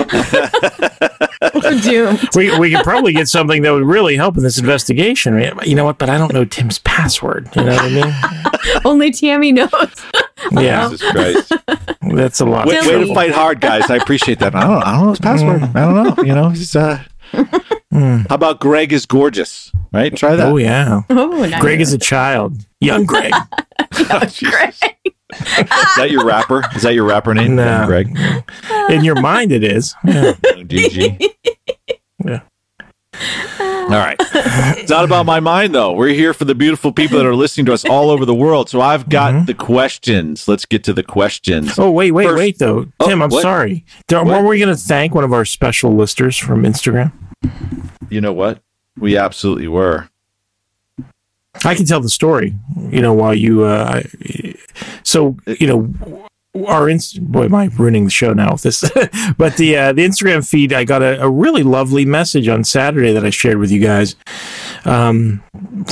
E: We're
A: we, we could probably get something that would really help in this investigation. You know what? But I don't know Tim's password. You know what I mean?
E: Only Tammy knows.
A: Yeah,
C: Jesus Christ.
A: that's a lot.
C: Way, way to fight hard, guys. I appreciate that. I don't, I don't know his password. I don't know. You know, he's, uh, Hmm. how about Greg is gorgeous, right? Try that.
A: Oh yeah,
E: Oh, nice.
A: Greg is a child, young Greg.
C: Jesus. Is that your rapper? Is that your rapper name?
A: No.
C: Greg.
A: In your mind, it is. Oh, yeah.
C: GG.
A: Yeah.
C: All right. It's not about my mind, though. We're here for the beautiful people that are listening to us all over the world. So I've got mm-hmm. the questions. Let's get to the questions.
A: Oh wait, wait,
C: First-
A: wait though,
C: Oh,
A: Tim. I'm
C: what?
A: sorry. Don't,
C: What?
A: weren't we going to thank one of our special listers from Instagram?
C: You know what? We absolutely were.
A: I can tell the story, you know, while you, uh, so, you know, our inst- boy, am I ruining the show now with this? but the, uh, the Instagram feed, I got a, a really lovely message on Saturday that I shared with you guys, um,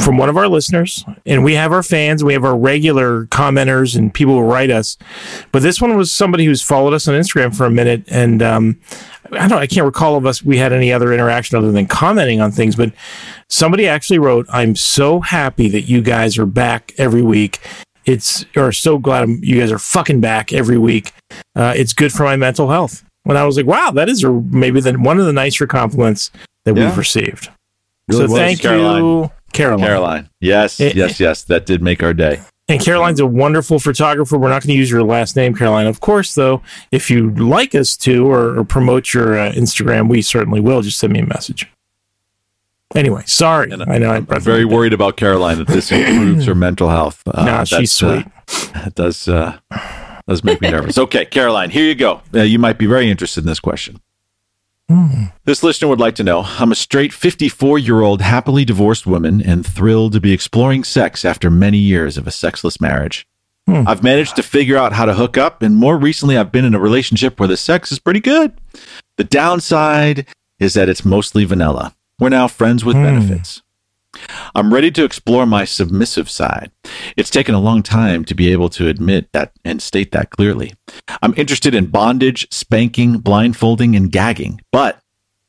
A: from one of our listeners. And we have our fans, we have our regular commenters and people who write us. But this one was somebody who's followed us on Instagram for a minute. And, um, I don't, I can't recall of us, we had any other interaction other than commenting on things, but somebody actually wrote, I'm so happy that you guys are back every week. It's, or so glad you guys are fucking back every week. Uh, it's good for my mental health. When I was like, wow, that is a, maybe the, one of the nicer compliments that
C: Yeah.
A: we've received.
C: Really
A: so
C: was,
A: thank
C: Caroline.
A: you, Caroline.
C: Caroline. Yes,
A: Eh,
C: yes, yes. That did make our day.
A: And Caroline's a wonderful photographer. We're not going to use your last name, Caroline. Of course, though, if you'd like us to or, or promote your uh, Instagram, we certainly will. Just send me a message. Anyway, sorry.
C: And
A: I know I
C: I'm very worried about Caroline that this improves her mental health. Uh,
A: No, she's
C: uh,
A: sweet.
C: That does uh, does make me nervous. Okay, Caroline, here you go. Uh, you might be very interested in this question. Hmm. This listener would like to know I'm a straight 54 year old happily divorced woman and thrilled to be exploring sex after many years of a sexless marriage. Hmm. I've managed to figure out how to hook up, and more recently, I've been in a relationship where the sex is pretty good. The downside is that it's mostly vanilla. We're now friends with hmm. benefits. I'm ready to explore my submissive side. It's taken a long time to be able to admit that and state that clearly. I'm interested in bondage, spanking, blindfolding, and gagging, but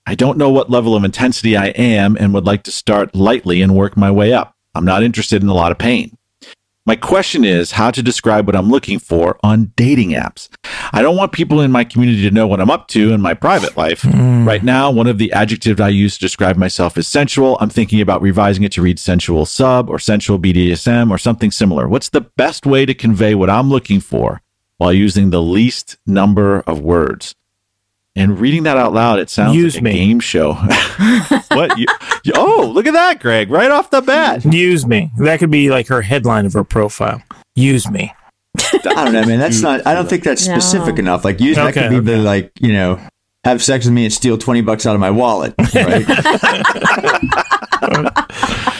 C: I don't know what level of intensity I am and would like to start lightly and work my way up. I'm not interested in a lot of pain. My question is how to describe what I'm looking for on dating apps. I don't want people in my community to know what I'm up to in my private life. Hmm. Right now, one of the adjectives I use to describe myself is sensual. I'm thinking about revising it to read sensual sub or sensual BDSM or something similar. What's the best way to convey what I'm looking for while using the least number of words? And reading that out loud, it sounds
A: Use
C: like a
A: me.
C: game show. what? You, you- oh, look at that, Greg! Right off the bat.
A: Use me. That could be like her headline of her profile. use me.
B: I don't know, man. That's not. I don't think that's
E: No.
B: specific enough. Like, use that
A: Okay,
B: could be the like, you know, have sex with me and steal twenty bucks out of my wallet. Right?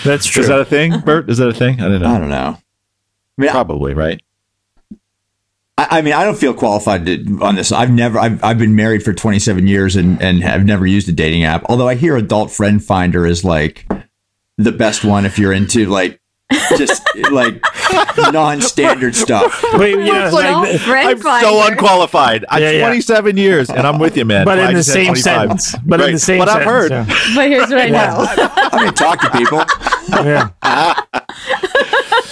A: That's true.
C: Is that a thing, Bert? Is that a thing? I don't know.
B: I
C: know.
B: don't know. I mean,
C: Probably, right?
B: I mean, I don't feel qualified to, on this. I've never. I've, I've been married for twenty seven years and and have never used a dating app. Although I hear Adult Friend Finder is like the best one if you're into like just like non standard stuff.
A: Wait, you know, like,
E: like, friend
C: I'm so unqualified. I'm
A: Yeah, yeah.
C: 27 years, and I'm with you, man.
A: but
C: I
A: in the same
C: 25.
A: sentence. But in the same sentence.
C: But I've heard.
A: Yeah.
E: But here's what I know.
B: I mean, talk to people.
A: yeah.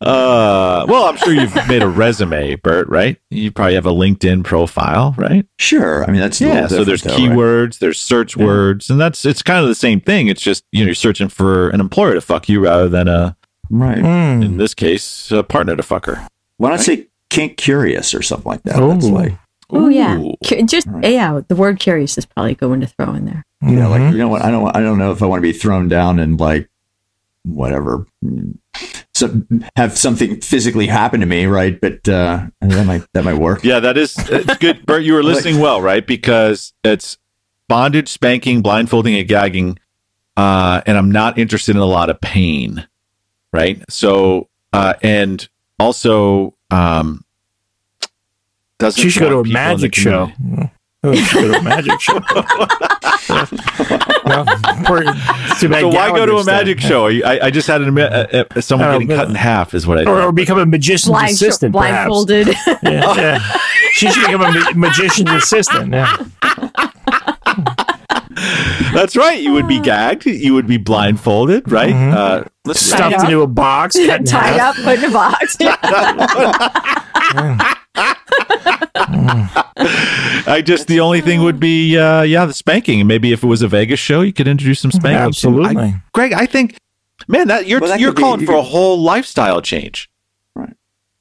C: Uh, well, I'm sure you've made a resume, Bert, right? You probably have a LinkedIn profile, right?
B: Sure. I mean, that's a
C: Yeah. So there's
B: different, though, right?
C: keywords, there's search words, and that's it's kind of the same thing. It's just you know you're searching for an employer to fuck you rather than a
B: right?
A: Mm.
C: in this case a partner to fuck her.
B: Why not say kink curious or something like that? That's
A: Ooh.
B: like
E: Oh yeah,
C: Ooh.
E: Cu- just yeah. The word curious is probably going to throw in there.
B: Yeah, like you know what? I don't. I don't know if I want to be thrown down and like whatever. So have something physically happen to me, right? But uh, that might that might work.
C: Yeah, that is it's good, Bert. You were listening well, right? Because it's bondage, spanking, blindfolding, and gagging, uh, and I'm not interested in a lot of pain, right? So, uh, and also, um, doesn't
A: She should go to a
C: want people in the
A: magic show.
C: Community.
A: She should go to a magic show. well, poor, it's too bad
C: So why go to a magic
A: dead.
C: show? I, I just had an, uh, uh, someone
A: Oh,
C: getting
A: but-
C: cut in half, is what I
A: Or, or become a magician's
E: Blind,
A: assistant, perhaps.
E: blindfolded.
A: Yeah, yeah. She should become a ma- magician's assistant. Yeah.
C: That's right. You would be gagged. You would be blindfolded, right?
A: Mhm.
C: Uh, let's
A: Stuffed into a box,
E: Tied up, put in a box.
C: I just the only thing would be uh yeah the spanking maybe if it was a Vegas show you could introduce some spanking.
A: Absolutely.
C: I- Greg, I think man that you're
B: Well, that
C: you're
B: could be-
C: calling
B: you
C: for a whole lifestyle change. Right.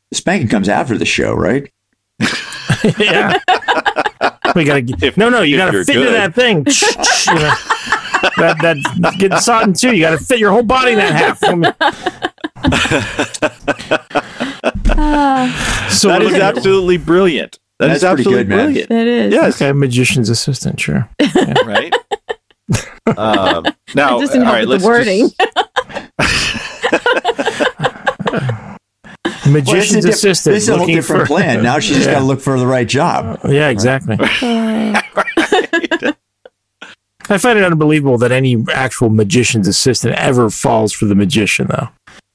B: The Spanking comes after the show, right?
A: yeah. We gotta
C: If-
A: no, no. You gotta
C: you're
A: fit into that thing. You know, that that getting sodden too. You gotta fit your whole body in that half. So
C: That
A: we're
C: is
A: looking at-
C: absolutely brilliant. That is
B: That's pretty
C: absolutely
B: good, man.
C: brilliant.
E: That is.
C: Yes,
A: okay, magician's assistant. Sure.
C: right. um, now,
E: It doesn't
C: all
E: help
C: right,
E: with
C: let's
E: the wording.
B: Well,
A: Magician's
B: this is a diff-
A: assistant.
B: This is a whole different
A: for-
B: plan. Now she's just got to look for the right job.
A: Yeah, exactly. I find it unbelievable that any actual magician's assistant ever falls for the magician, though.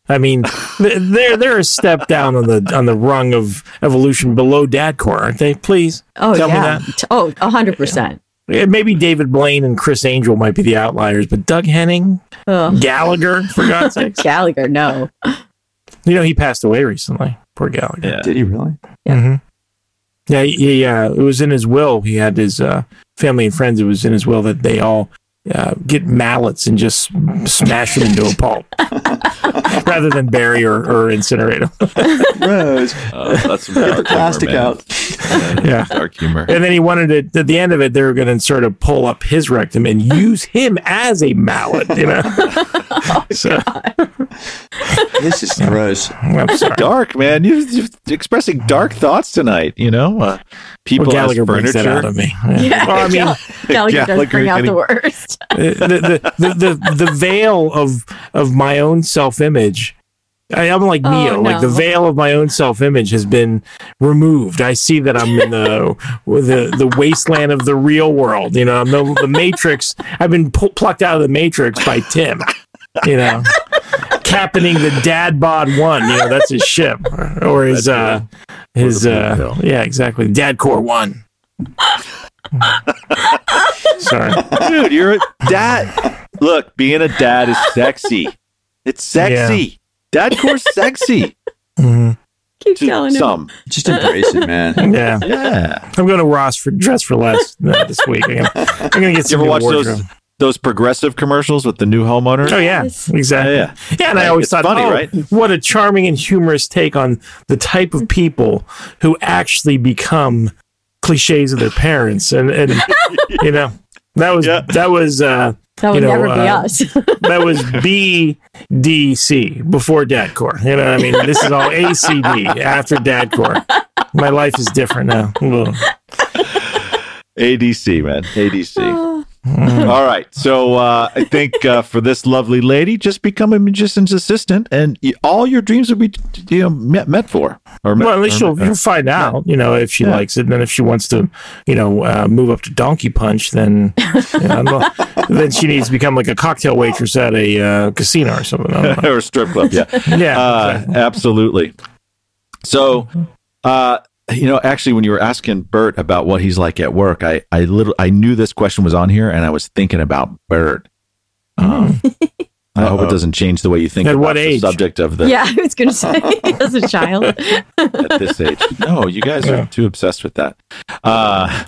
A: I mean, they're they're a step down on the on the rung of evolution below Dadcore, aren't they? Please
E: Oh
A: tell
E: yeah.
A: me that.
E: T- Oh, a hundred percent.
A: Yeah, Maybe David Blaine and Criss Angel might be the outliers, but Doug Henning,
E: Oh,
A: Gallagher, for God's sake,
E: Gallagher, no.
A: you know he passed away recently. Poor Gallagher.
C: Yeah.
B: Did he really?
A: Yeah, he, he, uh, it was in his will. He had his uh, family and friends. It was in his will that they all uh, get mallets and just smash them into a pulp, rather than bury or, or incinerate them.
B: Rose,
C: Uh, that's some
B: get the plastic
C: humor, man.
B: out.
A: Yeah.
C: dark humor.
A: And then he wanted it at the end of it. They were going to sort of pull up his rectum and use him as a mallet. You know. so
B: This is gross.
A: I'm sorry.
C: Dark man, you, you're expressing dark thoughts tonight. You know, uh, people
A: Well,
C: as
A: Gallagher brings that out
C: furniture.
A: of me.
E: Yeah.
A: Well, I mean,
E: Gallagher does
C: Gallagher
E: bring out
C: getting-
E: the worst.
A: the, the, the, the, the veil of of my own self image. I, I'm like
E: Oh,
A: Neo. Like the veil of my own self image has been removed. I see that I'm in the the the wasteland of the real world. You know, I'm the, the Matrix. I've been pu- plucked out of the Matrix by Tim. You know, captaining the Dad Bod One. You know, that's his ship or his uh his uh yeah exactly Dad Core One. Sorry.
C: Dude, you're a dad. Look, being a dad is sexy. It's sexy. Dad core sexy.
A: Mm-hmm.
E: Keep
C: To
E: telling him.
C: some.
B: Just embrace it, man.
A: Yeah.
C: Yeah.
A: I'm going to Ross for dress for less uh, this week. I'm gonna, I'm gonna get
C: You
A: some
C: ever
A: new
C: watch
A: wardrobe.
C: those those progressive commercials with the new homeowner?
A: Oh yeah, exactly.
C: Yeah,
A: Yeah, and I always
C: it's
A: thought,
C: funny,
A: oh,
C: right?
A: what a charming and humorous take on the type of people who actually become cliches of their parents, and and you know that was
C: Yeah.
A: that was uh,
E: That would
A: you know,
E: never be
A: uh,
E: us.
A: that was BDC before Dadcore. You know what I mean? This is all ACD after Dadcore. My life is different now.
C: ADC, man. ADC.
E: Oh.
C: All right. So uh, I think uh, for this lovely lady, just become a magician's assistant, and all your dreams will be you know, met, met for. Or met,
A: Well, at least you'll, you'll find out, you know, if she
C: Yeah.
A: likes it. And then if she wants to, you know, uh, move up to Donkey Punch, then you know, then she needs to become like a cocktail waitress at a uh, casino or something.
C: Or strip club. Yeah.
A: Yeah.
C: Uh, absolutely. So, uh, you know, actually, when you were asking Bert about what he's like at work, I, I little, I knew this question was on here, and I was thinking about Bert. Um, I hope it doesn't change the way you think
A: At
C: about
A: what
C: the
A: age?
C: subject of the
E: yeah, I was going to say as a child.
C: at this age. No, you guys are too obsessed with that. Uh,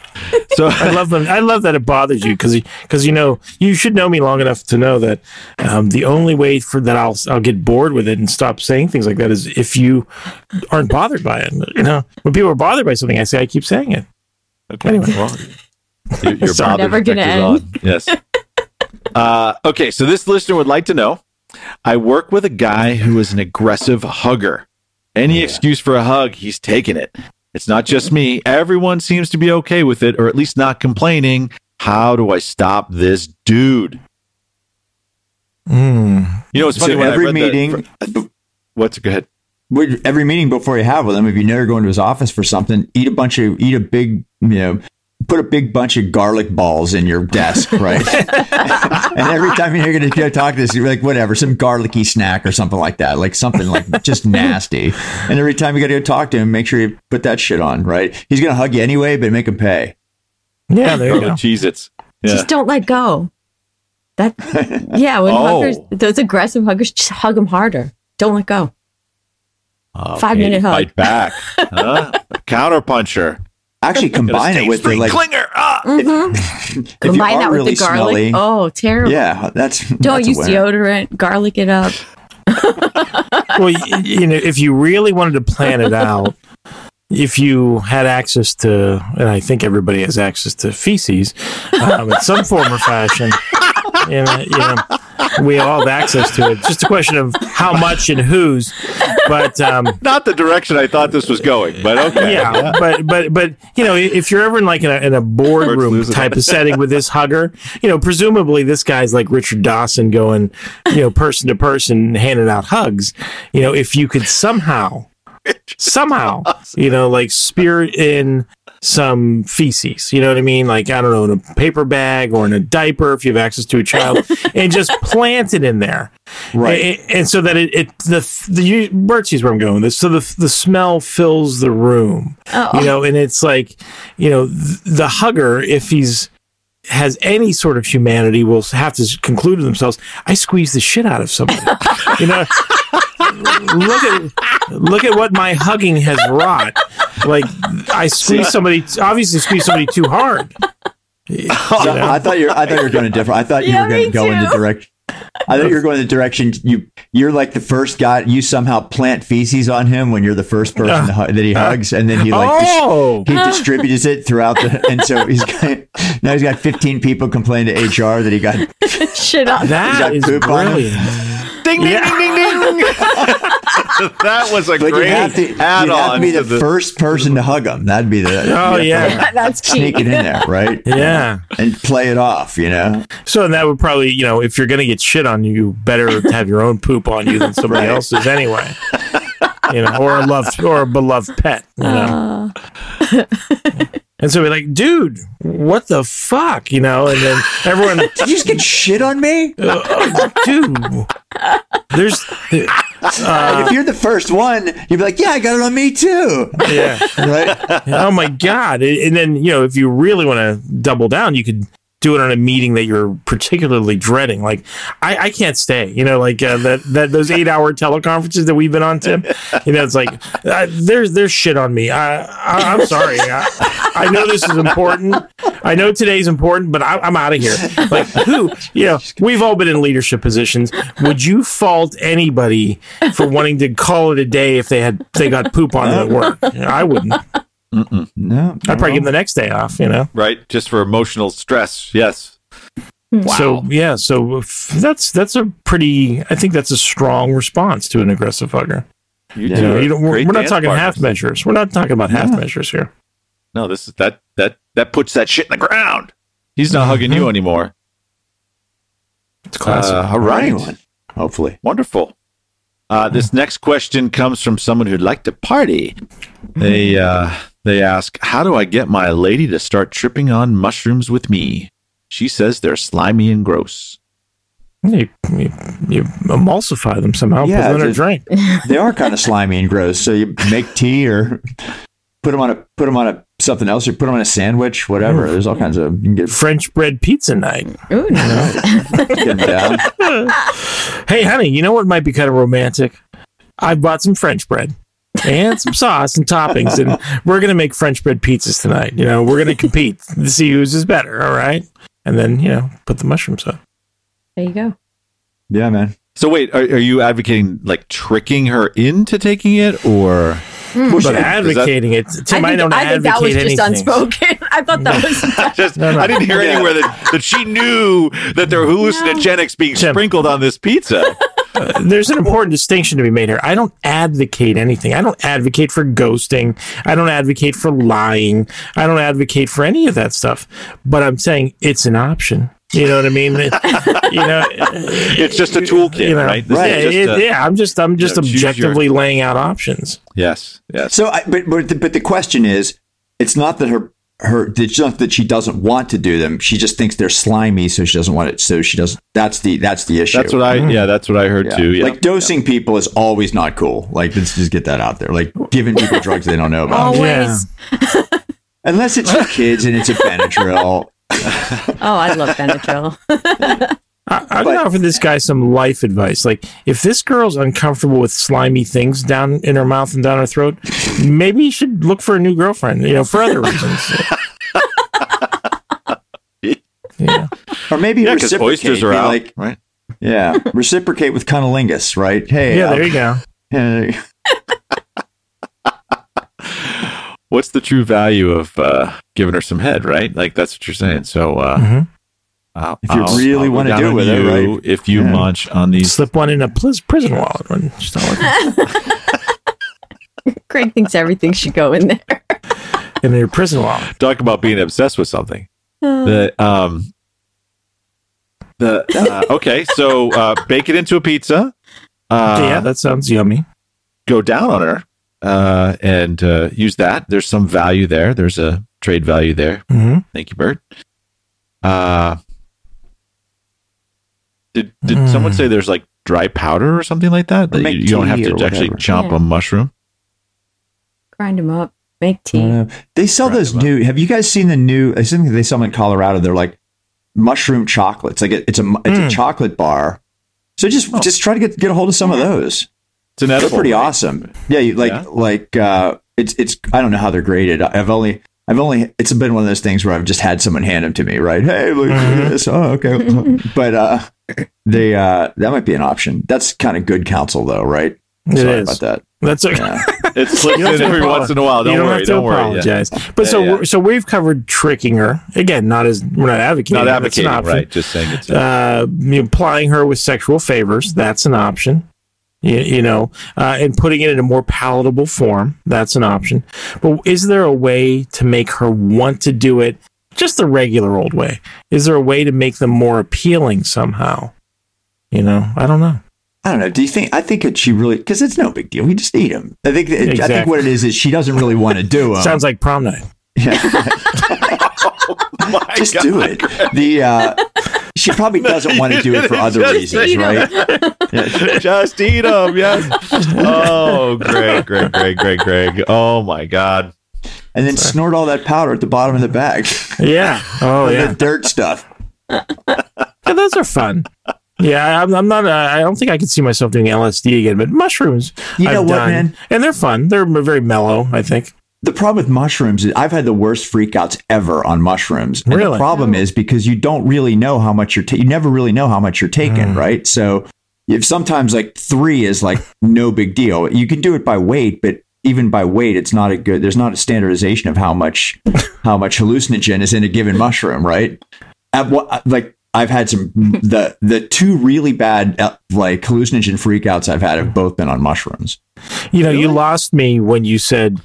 C: so
A: I love them. I love that it bothers you because because you know you should know me long enough to know that um, the only way for that I'll I'll get bored with it and stop saying things like that is if you aren't bothered by it. You know, when people are bothered by something, I say I keep saying it.
C: Okay.
A: Anyway.
C: Well, your, your
A: It's
C: bother
E: never gonna
C: detector's
E: end.
C: on. Yes. Uh, okay, so this listener would like to know I work with a guy who is an aggressive hugger. Any excuse for a hug, he's taking it. It's not just me. Everyone seems to be okay with it, or at least not complaining. How do I stop this dude?
A: Mm.
C: You know, it's
B: So
C: funny I
B: every meeting,
C: The, what's go ahead?
B: Every meeting before you have with him, if you know you're going to his office for something, eat a bunch of, eat a big, you know, put a big bunch of garlic balls in your desk, right? and every time you're going to go talk to this, you're like, whatever, some garlicky snack or something like that, like something like just nasty. And every time you got to go talk to him, make sure you put that shit on, right? He's going to hug you anyway, but make him pay.
A: Yeah, there you go.
C: Cheez Its. Yeah.
E: Just don't let go. That yeah, when
C: Oh.
E: huggers, those aggressive huggers, just hug them harder. Don't let go.
C: Oh,
E: Five
C: Katie,
E: minute hug.
C: Fight back. huh? Counter puncher.
B: Actually, combine it with the like.
C: clinger. Ah!
E: Mm-hmm.
B: If you
E: Combine
B: are
E: that with
B: really
E: the garlic.
B: smelly,
E: Oh, terrible!
B: yeah, that's
E: Don't
B: that's
E: use
B: winner.
E: deodorant. Garlic it up.
A: well, y- you know, if you really wanted to plan it out, if you had access to, and I think everybody has access to feces um, in some form or fashion, and uh, you know, we all have access to it. Just a question of how much and whose. But um,
C: Not the direction I thought this was going, but okay.
A: yeah, but but but you know, if you're ever in like in a, in a boardroom type of setting with this hugger, you know, presumably this guy's like Richard Dawson going, you know, person to person handing out hugs. You know, if you could somehow, somehow, you know, like spirit in some feces, you know what I mean? Like I don't know, in a paper bag or in a diaper if you have access to a child, and just plant it in there
B: Right.
A: and, and so that it, it the the you- Bert sees where I'm going with this. So the the smell fills the room,
E: Oh.
A: you know, and it's like, you know, th- the hugger if he's has any sort of humanity will have to conclude to themselves, I squeeze the shit out of somebody, you know. look at look at what my hugging has wrought. Like I squeeze somebody, obviously squeeze somebody too hard. You know?
B: I thought you're. I thought you were going to different. I thought you
E: Yeah,
B: were going to go in the direction. I thought you were going the direction you. You're like the first guy. You somehow plant feces on him when you're the first person to hu- that he hugs, and then he like dis-
A: oh,
B: he distributes it throughout the. And so he's got now he's got 15 people complain to HR that he got.
E: Shit up.
A: that
B: got
A: is
B: poop on him?
A: brilliant.
C: Ding, ding,
A: Yeah.
C: ding, ding, ding. That was a
B: But you
C: great
B: have to. You
C: add
B: have to be
C: to
B: the, first person to hug him. That'd be the.
A: Oh
B: you
A: yeah,
E: That's
B: sneaking in there, right?
A: yeah.
B: And play it off, you know.
A: So and that would probably, you know, if you're going to get shit on you, you better have your own poop on you than somebody
B: Right.
A: else's anyway. You know, or a loved or a beloved pet. You know,
E: Uh,
A: and so we're like, dude, what the fuck, you know? And then everyone,
B: Did you just get shit on me?
A: uh, dude, there's, uh,
B: if you're the first one, you'd be like, "Yeah, I got it on me too."
A: yeah.
B: Right?
A: oh my god and then you know if you really want to double down you could do it on a meeting that you're particularly dreading. Like i, I can't stay you know like uh, that that those eight hour teleconferences that we've been on tim. You know it's like uh, there's there's shit on me. I, i'm sorry. I, I know this is important. I know today's important but I, i'm out of here. Like who you know we've all been in leadership positions. Would you fault anybody for wanting to call it a day if they had they got poop on them at work? I wouldn't
B: No,
A: I'd probably give him the next day off, you know?
C: right? Just for emotional stress. Yes. Wow.
A: So yeah, so if that's that's a pretty. I think that's a strong response to an aggressive hugger.
C: You
B: Yeah.
A: You know,
C: two
A: you
C: are
A: don't, we're, we're not
C: dance
A: talking half measures. We're not talking about half
B: Yeah.
A: measures here.
C: No, this is that that that puts that shit in the ground. He's not hugging you anymore.
A: It's classic.
C: Uh, all
B: Or
C: right.
B: hopefully.
C: Wonderful. Uh, this next question comes from someone who'd like to party. They uh, they ask, "How do I get my lady to start tripping on mushrooms with me?" She says they're slimy and gross.
A: you, you, you emulsify them somehow,
B: Yeah,
A: put them in a drink.
B: They are kind of slimy and gross. So you make tea or put them on a put them on a something else or put them on a sandwich, whatever. There's all kinds of you can get,
A: French bread pizza night.
E: Ooh, nice.
B: get.
A: Hey, honey, you know what might be kind of romantic? I bought some French bread and some sauce and toppings, and we're gonna make French bread pizzas tonight. You know, we're gonna compete to see whose is better. All right, and then you know, put the mushrooms up.
E: There you go.
B: Yeah, man.
C: So wait, are, are you advocating like tricking her into taking it, or Hmm.
A: But advocating it, Tim, I,
E: think,
A: don't
E: I think that was just
A: anything.
E: unspoken. I thought that was.
C: just
A: No, no.
C: I didn't hear
B: Yeah.
C: anywhere that, that she knew that there were hallucinogenics being
A: Tim.
C: sprinkled on this pizza.
A: There's an important distinction to be made here. I don't advocate anything. I don't advocate for ghosting. I don't advocate for lying. I don't advocate for any of that stuff. But I'm saying it's an option. You know what I mean? It- you know,
C: It's just a toolkit,
A: you know,
C: right? This is
A: yeah,
C: just
A: it-
C: a-
A: yeah. I'm just, I'm just
C: know, choose your-
A: objectively laying out options.
C: Yes, yes.
B: So, I, but but the, but the question is, it's not that her her it's not that she doesn't want to do them. She just thinks they're slimy, so she doesn't want it. So she doesn't. That's the that's the issue.
C: That's what I mm. yeah, that's what I heard
B: Yeah.
C: too. Yeah.
B: Like dosing people is always not cool. Like let's just get that out there. Like giving people drugs they don't know about.
E: Always.
B: Unless it's your kids and it's a Benadryl.
E: Oh, I love Benadryl.
A: I, I'm
B: But-
A: gonna offer this guy some life advice. Like, if this girl's uncomfortable with slimy things down in her mouth and down her throat, maybe you should look for a new girlfriend. You know, for other reasons. yeah.
B: Or maybe
C: yeah, because
B: reciprocate.
C: oysters are out,
B: Like,
C: right?
B: yeah, reciprocate with cunnilingus, right? Hey,
A: Yeah,
B: uh,
A: there you go.
B: hey,
C: What's the true value of uh, giving her some head, right? Like that's what you're saying. So uh,
A: Mhm.
C: I'll-
B: If you
C: I'll-
B: really
C: I'll
B: wanna do it
C: on
B: with her,
C: you
B: right?
C: If you
B: Yeah.
C: munch on these,
A: Slip one in a plis- prison wallet when she's not looking.
E: Craig thinks everything should go in there.
A: in your prison wallet.
C: talk about being obsessed with something. The um, the uh, okay, so uh, bake it into a pizza. Uh,
A: yeah, that sounds yummy.
C: go down on her uh, and uh, use that. There's some value there. There's a trade value there.
A: hmm
C: Thank you, Bert. Uh, did did
A: Mm.
C: someone say there's like dry powder or something like that? That you, you don't have to actually
B: whatever.
C: chomp
E: Yeah.
C: a mushroom.
E: Grind them up. Make tea.
B: Uh, they sell
C: Right,
B: those
C: well.
B: new. Have you guys seen the new? I think they sell them in Colorado. They're like mushroom chocolates. Like it, it's a it's
A: Mm.
B: a chocolate bar. So just
C: Oh.
B: just try to get get a hold of some of those.
C: It's an
B: They're pretty
C: right?
B: awesome. Yeah, you, like
C: Yeah?
B: like uh, it's it's. I don't know how they're graded. I've only. I've only it's been one of those things where I've just had someone hand them to me, right? Hey, look at this. Oh, okay. but uh they uh that might be an option. That's kind of good counsel though, right?
A: It
B: Sorry
A: is.
B: about that.
A: That's okay.
B: Yeah.
C: It slips
A: You don't
C: in every
A: apolo-
C: once in a while. Don't
A: you don't
C: worry.
A: have to
C: don't worry. Yeah.
A: apologize. But
C: Yeah,
A: so
C: yeah.
A: We're, so we've covered tricking her again. Not as we're not advocating.
C: Not
A: That's an
C: advocating,
A: option.
C: right? Just saying it's. A,
A: uh, you know, plying her with sexual favors. That's an option. You, you know, uh, and putting it in a more palatable form. That's an option. But is there a way to make her want to do it just the regular old way? Is there a way to make them more appealing somehow? You know, I don't know.
B: I don't know. Do you think? I think that she really because it's no big deal. We just eat them. I think. I think what it is is she doesn't really want to do them.
A: Sounds like prom night.
B: yeah.
C: my
B: just
C: God.
B: do it. The uh, she probably doesn't want to do it for other reasons, right?
C: Just eat them, yes. Oh, Greg, Greg, Greg, Greg, Greg. Oh my God.
B: And then snort all that powder at the bottom of the bag.
A: Yeah. Oh
B: the
A: yeah.
B: dirt stuff.
A: yeah those are fun. Yeah, I'm, I'm not. Uh, I don't think I could see myself doing LSD again, but mushrooms.
B: You know
A: I've
B: what,
A: done,
B: man?
A: And they're fun. They're very mellow. I think.
B: The problem with mushrooms is I've had the worst freakouts ever on mushrooms. And
A: Really?
B: the problem is because you don't really know how much you're ta- you never really know how much you're taking,
A: Mm.
B: right? So if sometimes like three is like no big deal. You can do it by weight, but even by weight, it's not a good. There's not a standardization of how much how much hallucinogen is in a given mushroom, right? At what like I've had some the the two really bad uh, like hallucinogen freakouts I've had have both been on mushrooms.
A: You know, you lost me when you said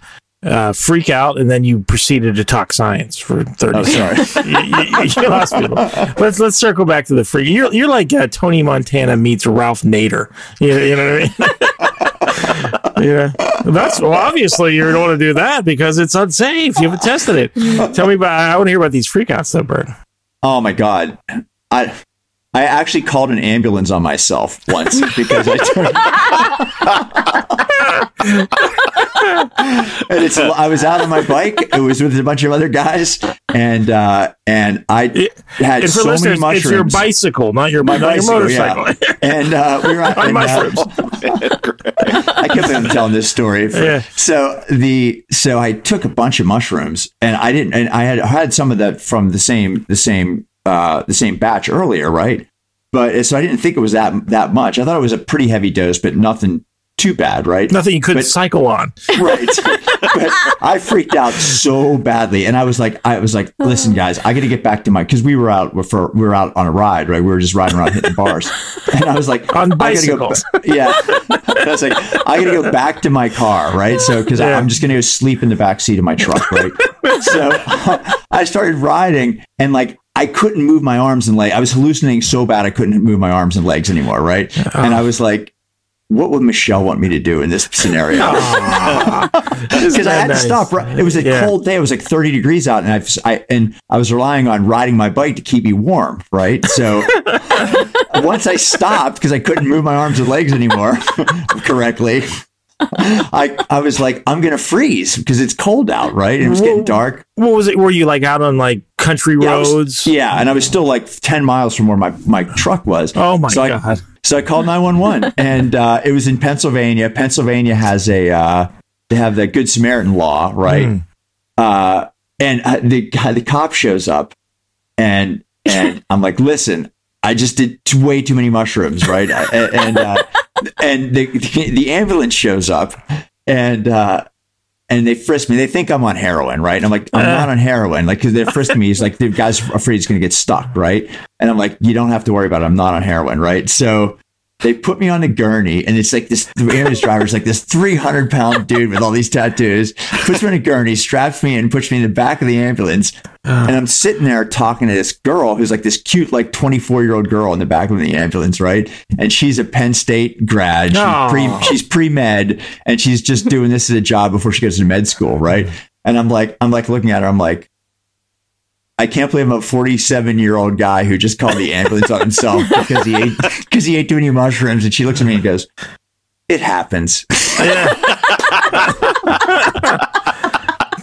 A: uh, freak out, and then you proceeded to talk science for thirty.
B: Oh, sorry.
A: you, you, you lost me. Let's let's circle back to the freak. You're you're like uh, Tony Montana meets Ralph Nader. You, you know what I mean? yeah, that's well. Obviously, you don't want to do that because it's unsafe. You haven't tested it. Tell me about. I want to hear about these freakouts, though, Bert.
B: Oh my god, I I actually called an ambulance on myself once because I turned. and it's I was out on my bike. It was with a bunch of other guys, and uh, and I had
A: And
B: so many mushrooms.
A: it's your bicycle, not your
B: My
A: not your
B: bicycle, yeah. And uh, we were on, and, uh,
A: mushrooms.
B: I kept on telling this story. For,
A: Yeah.
B: So the so I took a bunch of mushrooms, and I didn't, and I had had some of that from the same the same uh, the same batch earlier, right? But so I didn't think it was that that much. I thought it was a pretty heavy dose, but nothing too bad, right?
A: Nothing you couldn't
B: But-
A: cycle on.
B: right. but I freaked out so badly, and I was like, I was like, listen, guys, I got to get back to my because we were out for we were out on a ride, right? We were just riding around hitting bars, and I was like,
A: On
B: I gotta go,
A: bicycles.
B: yeah. I was like, I got to go back to my car, right? So because
A: Yeah.
B: I'm just gonna go sleep in the back seat of my truck, right? so I started riding, and like. I couldn't move my arms and legs. I was hallucinating so bad I couldn't move my arms and legs anymore, right? And I was like, what would Michelle want me to do in this scenario? because I had
A: Nice.
B: to stop. Right? It was a
A: Yeah.
B: cold day. It was like 30 degrees out, and I've, I and I was relying on riding my bike to keep me warm. Right. So once I stopped because I couldn't move my arms and legs anymore correctly, I I was like, I'm gonna freeze because it's cold out. Right. And it was getting dark.
A: What was it? Were you like out on like country
B: Yeah, I was-
A: roads?
B: yeah, and I was still like 10 miles from where my my truck was.
A: Oh my
B: So I-
A: god!
B: So I called 911 and uh, it was in Pennsylvania. Pennsylvania has a, uh, they have the Good Samaritan law, right?
A: Hmm.
B: Uh, and uh, the, the cop shows up and, and I'm like, listen, I just did way too many mushrooms, right? And, uh, and the, the ambulance shows up and, uh, and they frisk me. They think I'm on heroin, right? And I'm like, I'm
A: Uh.
B: not on heroin. Like, because they're frisking me. He's like, the guy's afraid he's going to get stuck, right? And I'm like, you don't have to worry about it. I'm not on heroin, right? So they put me on a gurney, and it's like this. The ambulance driver is like this 300 pound dude with all these tattoos. Puts me on a gurney, straps me in, puts me in the back of the ambulance, and I'm sitting there talking to this girl who's like this cute, like 24 year old girl in the back of the ambulance, right? And she's a Penn State grad. She's pre she's pre med, and she's just doing this as a job before she goes to med school, right? And I'm like, I'm like looking at her, I'm like. I can't believe I'm a 47 year old guy who just called the ambulance on himself because he ate because he ate too many mushrooms. And she looks at me and goes, "It happens."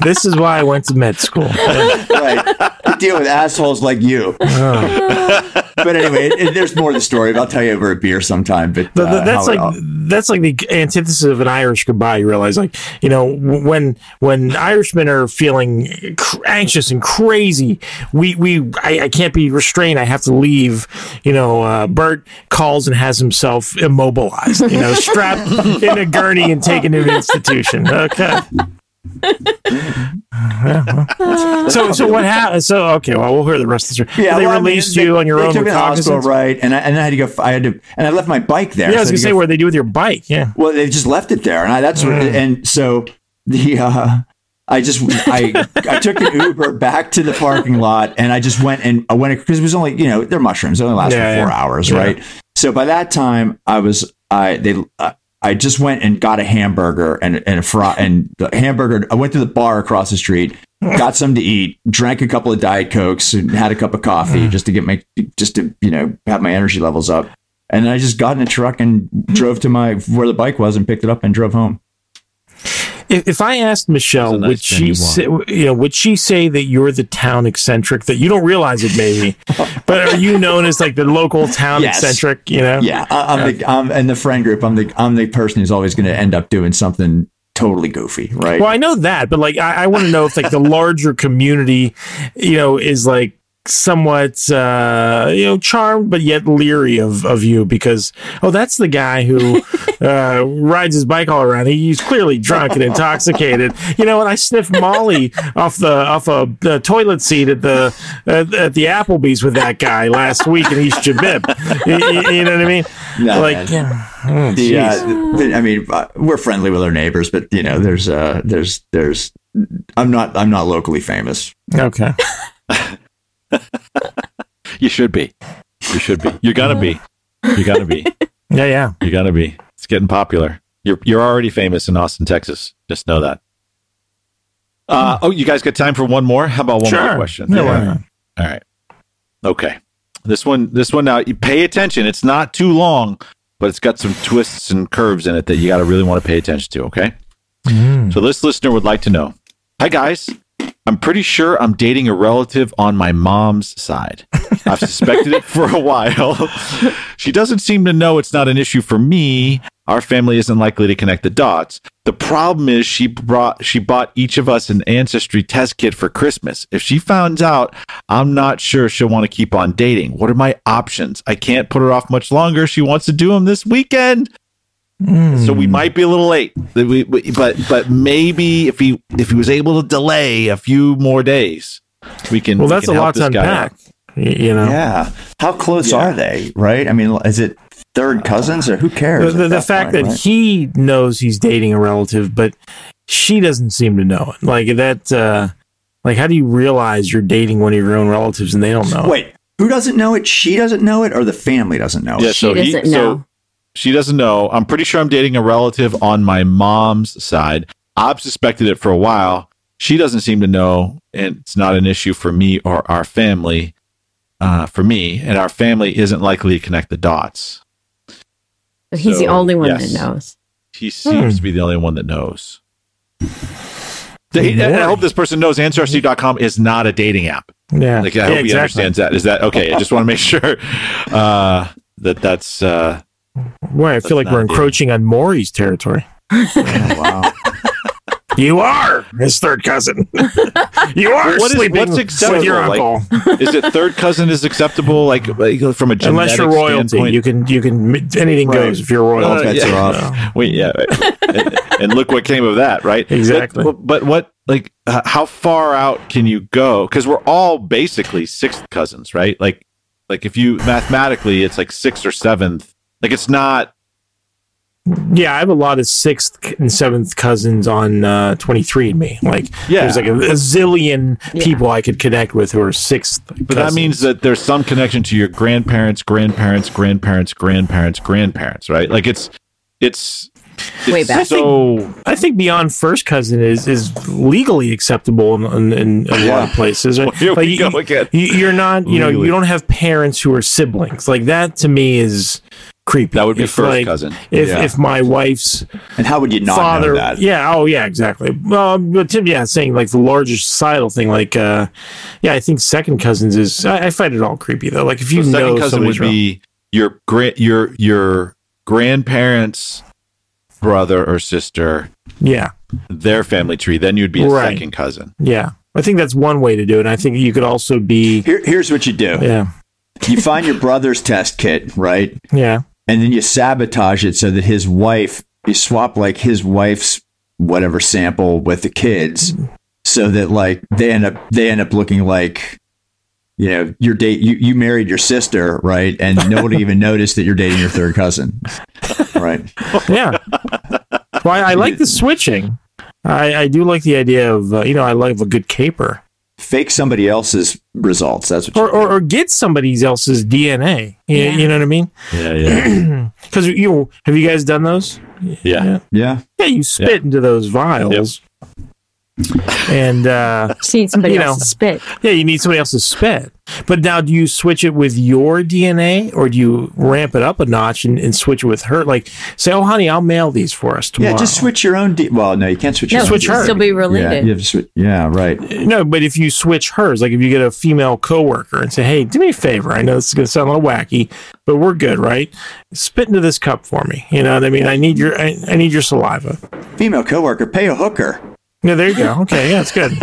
A: This is why I went to med school.
B: right? To deal with assholes like you. but anyway, it, it- there's more to the story. I'll tell you over a beer sometime. But uh,
A: that's like
B: all-
A: that's like the antithesis of an Irish goodbye. You realize, like you know, when when Irishmen are feeling cr- anxious and crazy, we we I, I can't be restrained. I have to leave. You know, uh, Bert calls and has himself immobilized. You know, strapped in a gurney and taken to an institution. Okay. Yeah, well. So so what happened? So okay, well we'll hear the rest of the story.
B: yeah,
A: they
B: well, I mean,
A: released
B: they-
A: you on your
B: they
A: own
B: took me to the hospital, right? And I, and I had to go. I had to, and I left my bike there.
A: Yeah, I was
B: so
A: gonna say
B: go-
A: what they do with your bike. Yeah.
B: Well, they just left it there, and I, that's what,
A: Mm.
B: and so the uh, I just I I took an Uber back to the parking lot, and I just went and I went because it was only you know they're mushrooms, they only last
A: Yeah,
B: for four
A: yeah.
B: hours, right? So by that time, I was I they. Uh, I just went and got a hamburger and and a fry and the hamburger. I went to the bar across the street, got some to eat, drank a couple of diet cokes, and had a cup of coffee mm. just to get my just to you know have my energy levels up. And then I just got in a truck and drove to my where the bike was and picked it up and drove home.
A: If, if I asked Michelle,
C: nice
A: would she say, you know, would she say that you're the town eccentric that you don't realize it maybe, but are you known as like the local town
B: Yes.
A: eccentric? You know,
B: Yeah, I, I'm the I'm in the friend group. I'm the I'm the person who's always going to end up doing something totally goofy, right?
A: Well, I know that, but like, I, I want to know if like the larger community, you know, is like somewhat uh, you know charmed but yet leery of, of you because oh that's the guy who uh, rides his bike all around. He's clearly drunk and intoxicated. You know and I sniffed Molly off the off a the toilet seat at the at, at the Applebee's with that guy last week in East Jabib. You, you- you know what I mean?
B: No,
A: like
B: man.
A: yeah. Oh,
B: the, uh, I mean, uh, we're friendly with our neighbors, but you know, there's, uh, there's, there's, I'm not, I'm not locally famous.
A: okay
C: You should be. You should be. You're gonna be. You're gonna be.
A: yeah yeah
C: You're gonna be. It's getting popular. You're you're already famous in Austin, Texas. Just know that. Uh, oh, you guys got time for one more? How about one more
A: Sure.
C: question?
A: Yeah, why?
C: All right. Okay. This one, this one now, you pay attention. It's not too long, but it's got some twists and curves in it that you got to really want to pay attention to. Okay. So this listener would like to know Hi, guys. I'm pretty sure I'm dating a relative on my mom's side. I've suspected it for a while. she doesn't seem to know it's not an issue for me. Our family isn't likely to connect the dots. The problem is she brought she bought each of us an ancestry test kit for Christmas. If she finds out, I'm not sure she'll want to keep on dating. What are my options? I can't put her off much longer. She wants to do them this weekend. So we might be a little late, But we- we- but but maybe if he if he was able to delay a few more days, we can.
A: well
C: we
A: that's a
C: can help
A: lot to unpack you know
B: Yeah. How close
C: Yeah.
B: are they? Right. I mean, is it third cousins or who cares?
A: the,
B: at
A: the fact
B: point,
A: that
B: right?
A: he knows he's dating a relative, but she doesn't seem to know it. Like that, uh, like how do you realize you're dating one of your own relatives and they don't know? it?
B: Wait, who doesn't know it? She doesn't know it, or the family doesn't know
C: Yeah,
B: it?
C: so
E: She doesn't
C: so
E: know.
C: She doesn't know. I'm pretty sure I'm dating a relative on my mom's side. I've suspected it for a while. She doesn't seem to know, and it's not an issue for me or our family. Uh, for me and our family isn't likely to connect the dots.
E: But he's the only one
C: yes.
E: that knows.
C: He seems
A: Hmm.
C: to be the only one that knows. The- and I hope this person knows Ancestry.com is not a dating app.
A: Yeah,
C: Like I
A: yeah,
C: hope he understands that. Is that okay? I just want to make sure uh, that that's uh,
A: Boy, I feel like we're encroaching on Maury's territory.
B: Oh, wow.
A: You are his third cousin. you are
C: What is-
A: sleeping
C: what's acceptable?
A: with your
C: Like,
A: uncle.
C: is it third cousin is acceptable? Like, like from a
A: Unless you're royalty,
C: standpoint?
A: you can you can anything
B: Right.
A: goes if you're royalty.
B: All bets
C: yeah.
B: are off.
C: Wait, yeah, and, and look what came of that, right?
A: Exactly.
C: But, but what, like, uh, how far out can you go? Because we're all basically sixth cousins, right? Like, like if you mathematically, it's like sixth or seventh. Like, it's not.
A: Yeah, I have a lot of sixth and seventh cousins on uh, 23andMe. Like,
C: Yeah.
A: there's like a, a zillion
E: Yeah.
A: people I could connect with who are sixth.
C: But that means that there's some connection to your grandparents, grandparents, grandparents, grandparents, grandparents, right? Like it's, it's, it's
E: Way back.
C: So
A: I think beyond first cousin is is legally acceptable in, in, in a lot of places. Right?
C: Well, here we
A: you,
C: go again.
A: You, you're not, you know,
C: Legally.
A: you don't have parents who are siblings. Like that to me is creepy.
C: that would be
A: If,
C: first
A: like,
C: cousin.
A: If
B: Yeah.
A: if my wife's
B: And how would you not
A: father,
B: know that?
A: yeah, oh yeah, exactly. Well, but Tim, yeah, saying like the larger societal thing, like, uh, yeah, I think second cousins is. I, I find it all creepy though. Like if you
C: So
A: know
C: second cousin would
A: somebody's
C: be your grand your your grandparents brother or sister
A: yeah,
C: their family tree then you'd be a
A: Right.
C: second cousin
A: yeah. I think that's one way to do it. And I think you could also be,
B: Here, here's what you do:
A: yeah,
B: you find your brother's test kit, right?
A: yeah,
B: and then you sabotage it so that his wife you swap like his wife's whatever sample with the kids so that like they end up they end up looking like you know your date you, you married your sister right and nobody even noticed that you're dating your third cousin right
A: yeah. well, I, I like the switching. I, I do like the idea of uh, you know I love a good caper
B: fake somebody else's results that's what
A: or, or or get somebody else's DNA. You,
E: Yeah.
A: you know what I mean?
C: yeah yeah
A: Because you have you guys done those?
C: yeah
B: yeah
A: Yeah, you spit into those vials. And uh,
E: Just need somebody
A: You
E: else
A: know.
E: to spit.
A: yeah, you need somebody else's spit. But now, do you switch it with your DNA, or do you ramp it up a notch and, and switch it with her? Like, say, "Oh, honey, I'll mail these for us tomorrow."
B: yeah just switch your own D- well no you can't switch
E: No,
B: your
A: Switch
B: own
A: her.
B: DNA.
E: still be
B: yeah,
E: related.
B: you have to switch, yeah right
A: No, but if you switch hers, like if you get a female coworker and say, "Hey, do me a favor. I know this is going to sound a little wacky, but we're good, right? Spit into this cup for me. You know what I mean? I need your, I, I need your saliva.
B: female coworker pay a hooker
A: Yeah, there you go. Okay, yeah, it's good.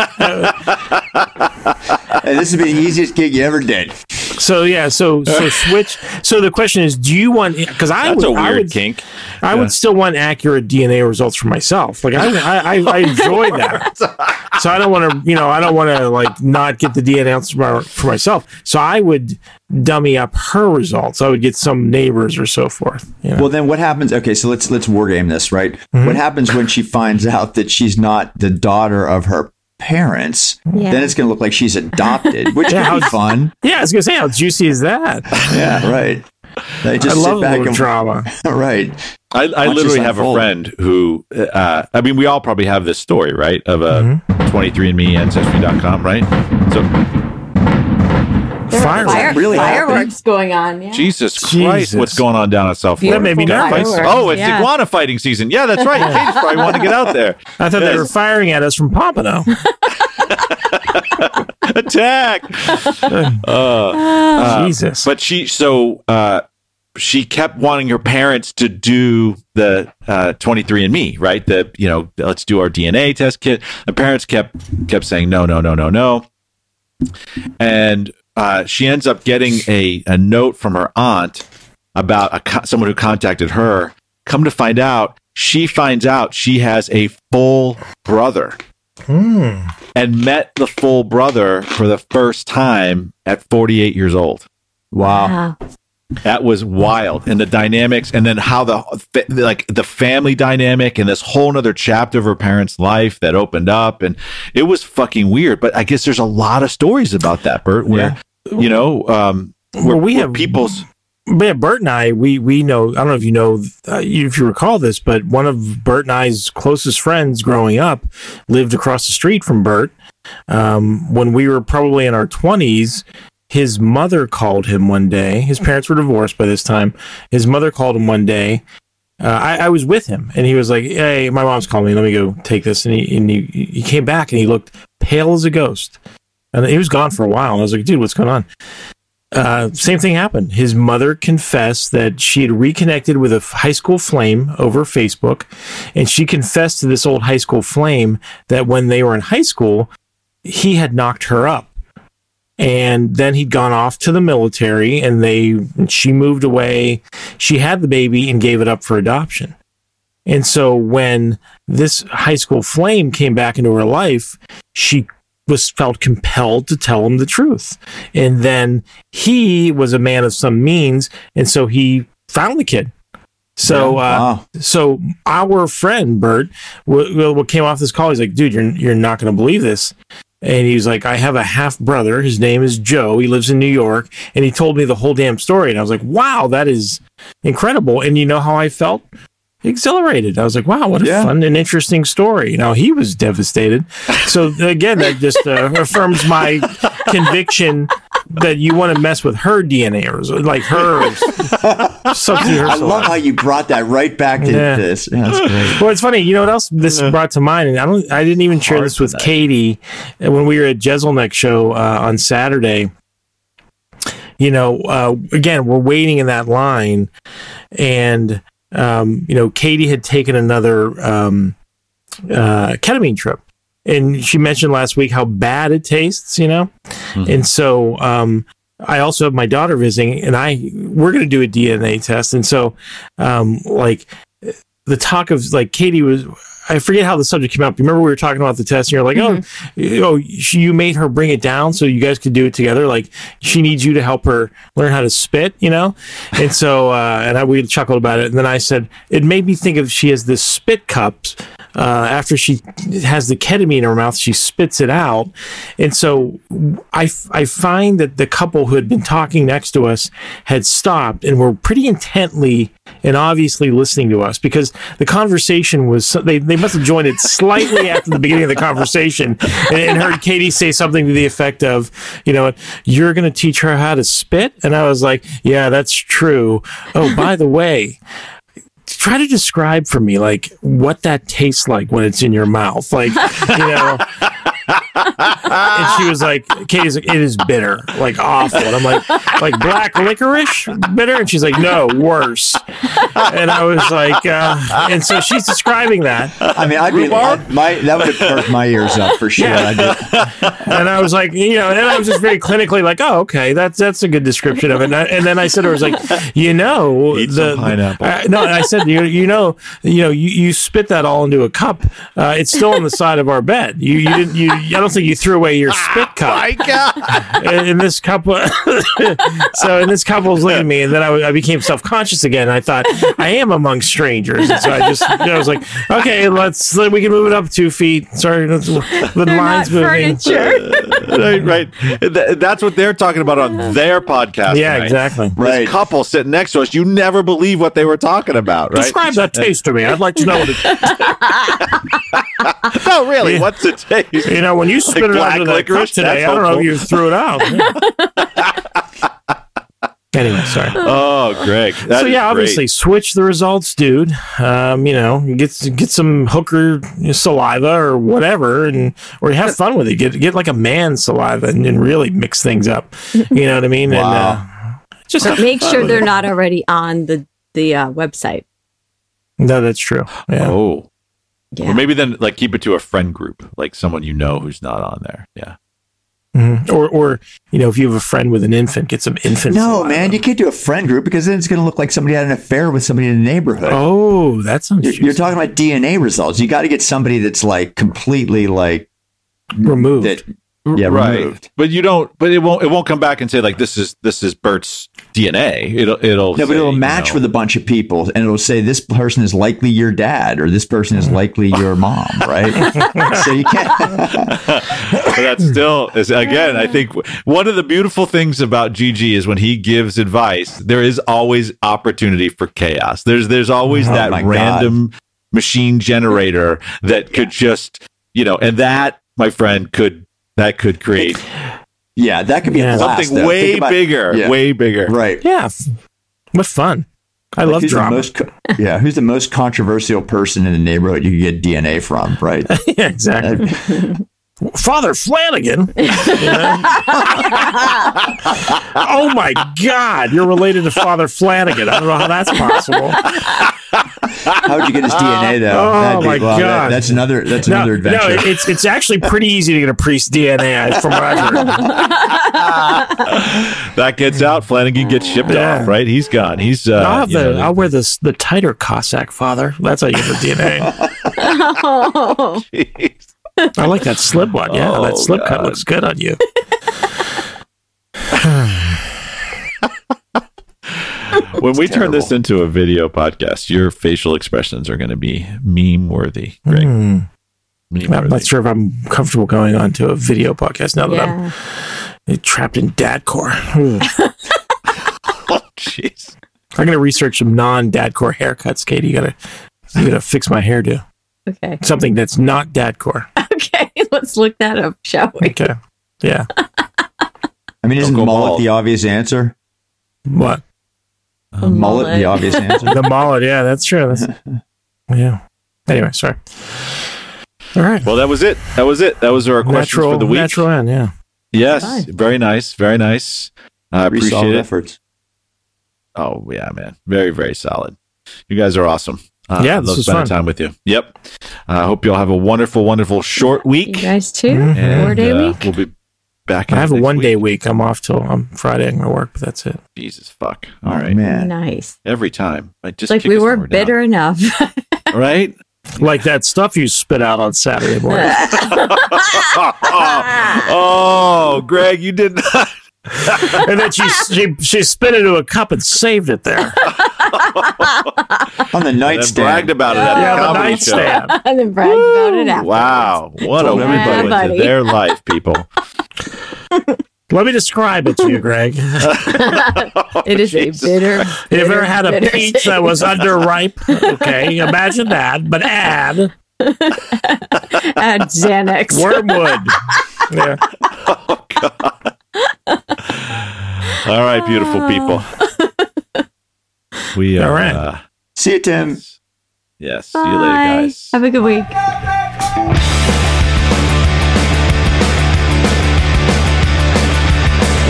B: This would be the easiest gig you ever did.
A: So yeah, so so switch. So the question is, do you want? Because I
C: That's
A: would,
C: a weird
A: I would,
C: kink.
A: I would still want accurate DNA results for myself. Like I, I, I, I enjoy that. So I don't want to, you know, I don't want to like not get the DNA for, for myself. So I would dummy up her results. I would get some neighbors or so forth. You know?
B: Well, then what happens? Okay, so let's let's war game this, right? What hmm? happens when she finds out that she's not the daughter of her parents?
E: Yeah.
B: Then it's going to look like she's adopted, which
A: Yeah,
B: could be fun.
A: yeah, I was gonna say, how juicy is that?
B: Yeah, right. They just
A: I love
B: sit back
A: little
B: and
A: drama.
B: right.
C: I, I literally
B: this
C: have a friend who, uh, I mean, we all probably have this story, right? Of a
A: Mm-hmm.
C: 23andMe Ancestry.com, right? So,
E: There are
A: Fireworks.
E: fire-
B: Really
E: fireworks going on. Yeah.
C: Jesus Christ,
A: Jesus.
C: what's going on down in South
A: That made me nervous.
C: Oh, it's
E: Yeah.
C: iguana fighting season. Yeah, that's right. Katie's probably want to get out there.
A: I thought they were firing at us from Pompano.
C: Attack! Uh,
A: Jesus.
C: But she, so uh, she kept wanting her parents to do the uh, 23andMe, right? The you know, let's do our DNA test kit. The parents kept kept saying no, no, no, no, no, and uh, she ends up getting a a note from her aunt about a, co- someone who contacted her. Come to find out, she finds out she has a full brother and met the full brother for the first time at 48 years old.
B: Wow.
E: Wow.
C: That was wild, and the dynamics, and then how the like the family dynamic, and this whole nother chapter of her parents' life that opened up, and it was fucking weird. But I guess there's a lot of stories about that, Bert, where you know, um, where,
A: Well, we
C: where
A: have-
C: people's
A: yeah, Bert and I, we we know. I don't know if you know, uh, if you recall this, but one of Bert and I's closest friends growing up lived across the street from Bert. Um, when we were probably in our twenties, his mother called him one day. His parents were divorced by this time. His mother called him one day. Uh, I, I was with him, and he was like, "Hey, my mom's calling me. Let me go take this." And he and he, he came back, and he looked pale as a ghost, and he was gone for a while. And I was like, "Dude, what's going on?" uh, same thing happened. His mother confessed that she had reconnected with a high school flame over Facebook, and she confessed to this old high school flame that when they were in high school, he had knocked her up. And then he'd gone off to the military, and they she moved away. She had the baby and gave it up for adoption. And so when this high school flame came back into her life, she was felt compelled to tell him the truth. And then he was a man of some means, and so he found the kid. So, uh,
B: Wow.
A: so our friend Bert, what, what came off this call, he's like, "Dude, you're you're not going to believe this." And he was like, "I have a half brother. His name is Joe. He lives in New York." And he told me the whole damn story, and I was like, "Wow, that is incredible." And you know how I felt? Exhilarated. I was like, "Wow, what a
B: Yeah.
A: fun and interesting story." Now he was devastated. So again, that just uh, affirms my conviction that you want to mess with her DNA or like hers.
B: I love how you brought that right back to
A: Yeah.
B: this. Yeah, that's great.
A: Well, it's funny. You know what else this brought to mind, and I don't. I didn't even share
C: Hard
A: this with. Katie uh, when we were at Jeselnik show uh, on Saturday. You know, uh, again, we're waiting in that line, and um, you know, Katie had taken another um, uh, ketamine trip, and she mentioned last week how bad it tastes. You know, and so um, I also have my daughter visiting, and I we're going to do a DNA test, and so um, like the talk of like Katie was. I forget how the subject came up. Remember we were talking about the test, and you're like, "Oh, you, oh, she, you made her bring it down so you guys could do it together. Like she needs you to help her learn how to spit, you know." And so, uh, and I we chuckled about it, and then I said it made me think of she has this spit cups. Uh, after she has the ketamine in her mouth, she spits it out, and so I I find that the couple who had been talking next to us had stopped and were pretty intently and obviously listening to us because the conversation was they, they must have joined it slightly after the beginning of the conversation and, and heard Katie say something to the effect of, you know, you're going to teach her how to spit. And I was like, yeah, that's true. Oh, by the way, try to describe for me like what that tastes like when it's in your mouth. Like, you know, and she was like, Katie's like, it is bitter, like awful. And I'm like, like black licorice bitter? And she's like, no, worse. and I was like, uh, and so she's describing that,
B: I mean, I'd be I'd, my that would have perked my ears up for sure. I did.
A: and I was like, you know, and I was just very clinically like, oh, okay, that's that's a good description of it. And, I, and then I said, I was like, you know,
C: Eat some pineapple.
A: uh, no, I said, you, you know, you know, you, you spit that all into a cup. Uh, it's still on the side of our bed. You you didn't you. I don't think you threw away your ah, spit cup.
C: My God.
A: and, and this couple so and this couple was looking at me and then I, I became self-conscious again i thought i am among strangers and so i just you know, I was like okay let's we can move it up two feet sorry the, the
E: They're
A: lines
E: not
A: moving
C: right, right. Th- That's what they're talking about on their podcast.
A: yeah
C: tonight.
A: exactly
B: Right.
C: This couple sitting next to us, you never believe what they were talking about, right?
A: describe that taste to me i'd like to know what it,
C: no, really. What's the taste?
A: you know when you spit it
C: black
A: out of that cup
C: licorice?
A: today i don't know if you threw it out anyway sorry
C: Oh, Greg. that
A: so
C: is
A: yeah,
C: great.
A: obviously switch the results, dude. Um, you know, get get some hooker saliva or whatever, and or have fun with it. Get get like a man saliva and, and really mix things up. You know what I mean? And uh, just have
E: Make sure they're not already on the the uh, website.
A: No, that's true. Yeah.
C: Oh.
E: Yeah.
C: Or maybe then like keep it to a friend group, like someone you know who's not on there. Yeah.
A: Mhm. Or or you know, if you have a friend with an infant, get some infant.
B: No, man, you can't do a friend group because then it's going to look like somebody had an affair with somebody in the neighborhood.
A: Oh, that sounds
B: You're, you're talking about DNA results. You got to get somebody that's like completely like
A: removed.
B: that. Yeah,
C: right.
B: removed.
C: But you don't but it won't it won't come back and say like this is this is Bert's DNA. It'll it'll
B: No, but it'll
C: you
B: match
C: know,
B: with a bunch of people, and it'll say this person is likely your dad, or this person is mm. likely your mom, right? so you can't.
C: but that's still is again i think one of the beautiful things about gg is when he gives advice there is always opportunity for chaos there's there's always
B: Oh
C: that
B: my God.
C: random machine generator that could just you know and that my friend could that could create
B: Yeah, that could be
A: Yeah.
B: a blast,
C: something
B: though.
C: way
B: about-
C: bigger
B: Yeah.
C: way bigger
B: Right.
A: yeah. f- What fun. I
B: Like,
A: love drama.
B: most co- yeah, who's the most controversial person in the neighborhood you could get DNA from, right?
A: yeah, exactly. Father Flanagan. Oh my God, you're related to Father Flanagan. I don't know how that's possible.
B: How would you get his DNA though?
A: Oh,
B: That'd be-
A: my
B: well, that-
A: God.
B: that's another that's
A: No,
B: another
A: no,
B: adventure.
A: it's it's actually pretty easy to get a priest DNA from what I've heard.
C: that gets out flanagan gets shipped
A: Yeah.
C: off right he's gone he's uh
A: I'll, the,
C: know,
A: I'll wear this the tighter cassock father. That's how you get the DNA.
E: Oh,
C: jeez.
A: I like that slip one. Yeah,
C: Oh,
A: that slip cut looks good on you.
C: when we turn this into a video podcast your facial expressions are going to be meme worthy greg
A: Hmm. I'm not sure if I'm comfortable going on to a video podcast now that. I'm trapped in dadcore. Ugh.
C: Oh, jeez.
A: I'm gonna research some non-dadcore haircuts, Katie. You gotta you gotta fix my hairdo.
E: Okay.
A: Something that's not dadcore.
E: Okay. Let's look that up, shall we?
A: Okay. Yeah.
B: I mean, isn't
C: Don't go
B: mullet
C: bald.
B: the obvious answer?
A: What?
E: A
B: mullet, the obvious answer.
A: The mullet, yeah, that's true. That's, yeah. Anyway, sorry. All right.
C: Well, that was it. That was it. That was our questions
A: natural
C: for the week.
A: natural end, yeah.
C: Yes,
E: Fine.
C: very nice, very nice. I
B: Pretty
C: appreciate
B: solid
C: it.
B: efforts.
C: Oh yeah, man, very very solid. You guys are awesome. Uh,
A: Yeah,
C: I
A: this
C: love
A: was
C: spending
A: fun.
C: time with you. Yep. I hope you all have a wonderful, wonderful short week.
E: You
C: week.
E: guys too?
A: Mhm.
E: Four day
C: uh,
E: week?
C: We'll be back.
A: I have a
C: next
A: one day
C: week.
A: week. I'm off till um, Friday. I'm gonna work, but that's it.
C: Jesus fuck. All
B: Oh,
C: right.
B: man.
E: Nice.
C: Every time, like just
E: like we weren't
C: down.
E: bitter enough.
C: right?
A: Like that stuff you spit out on Saturday morning.
C: oh, Greg, you did not.
A: and then she, she she spit into a cup and saved it there.
B: On the
C: And
B: nightstand.
C: bragged about it at
A: yeah,
C: the
A: the
C: comedy show.
A: nightstand.
E: and then bragged about it after.
C: Wow, what a
B: Told
C: window
E: everybody.
C: into
E: Everybody.
C: their life, people.
A: Let me describe it to you, Greg.
E: It is a bitter.
A: Have you ever had a
E: bitter
A: peach that was underripe? Okay, imagine that, but add
E: Add Xanax.
A: wormwood. Yeah. Oh, God.
C: All right, beautiful people. We are.
A: in.
C: Uh,
B: see you, Tim.
C: Yes. yes. See you later, guys.
E: Have a good week.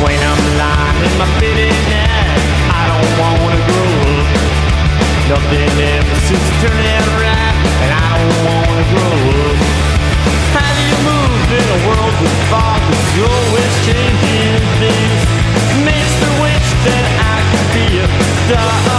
F: when I'm lying in my. I don't wanna grow. Nothing ever seems to turn out right, and I don't wanna grow. How do you move in a world with fog that's always changing things? Makes me wish that I could be a star.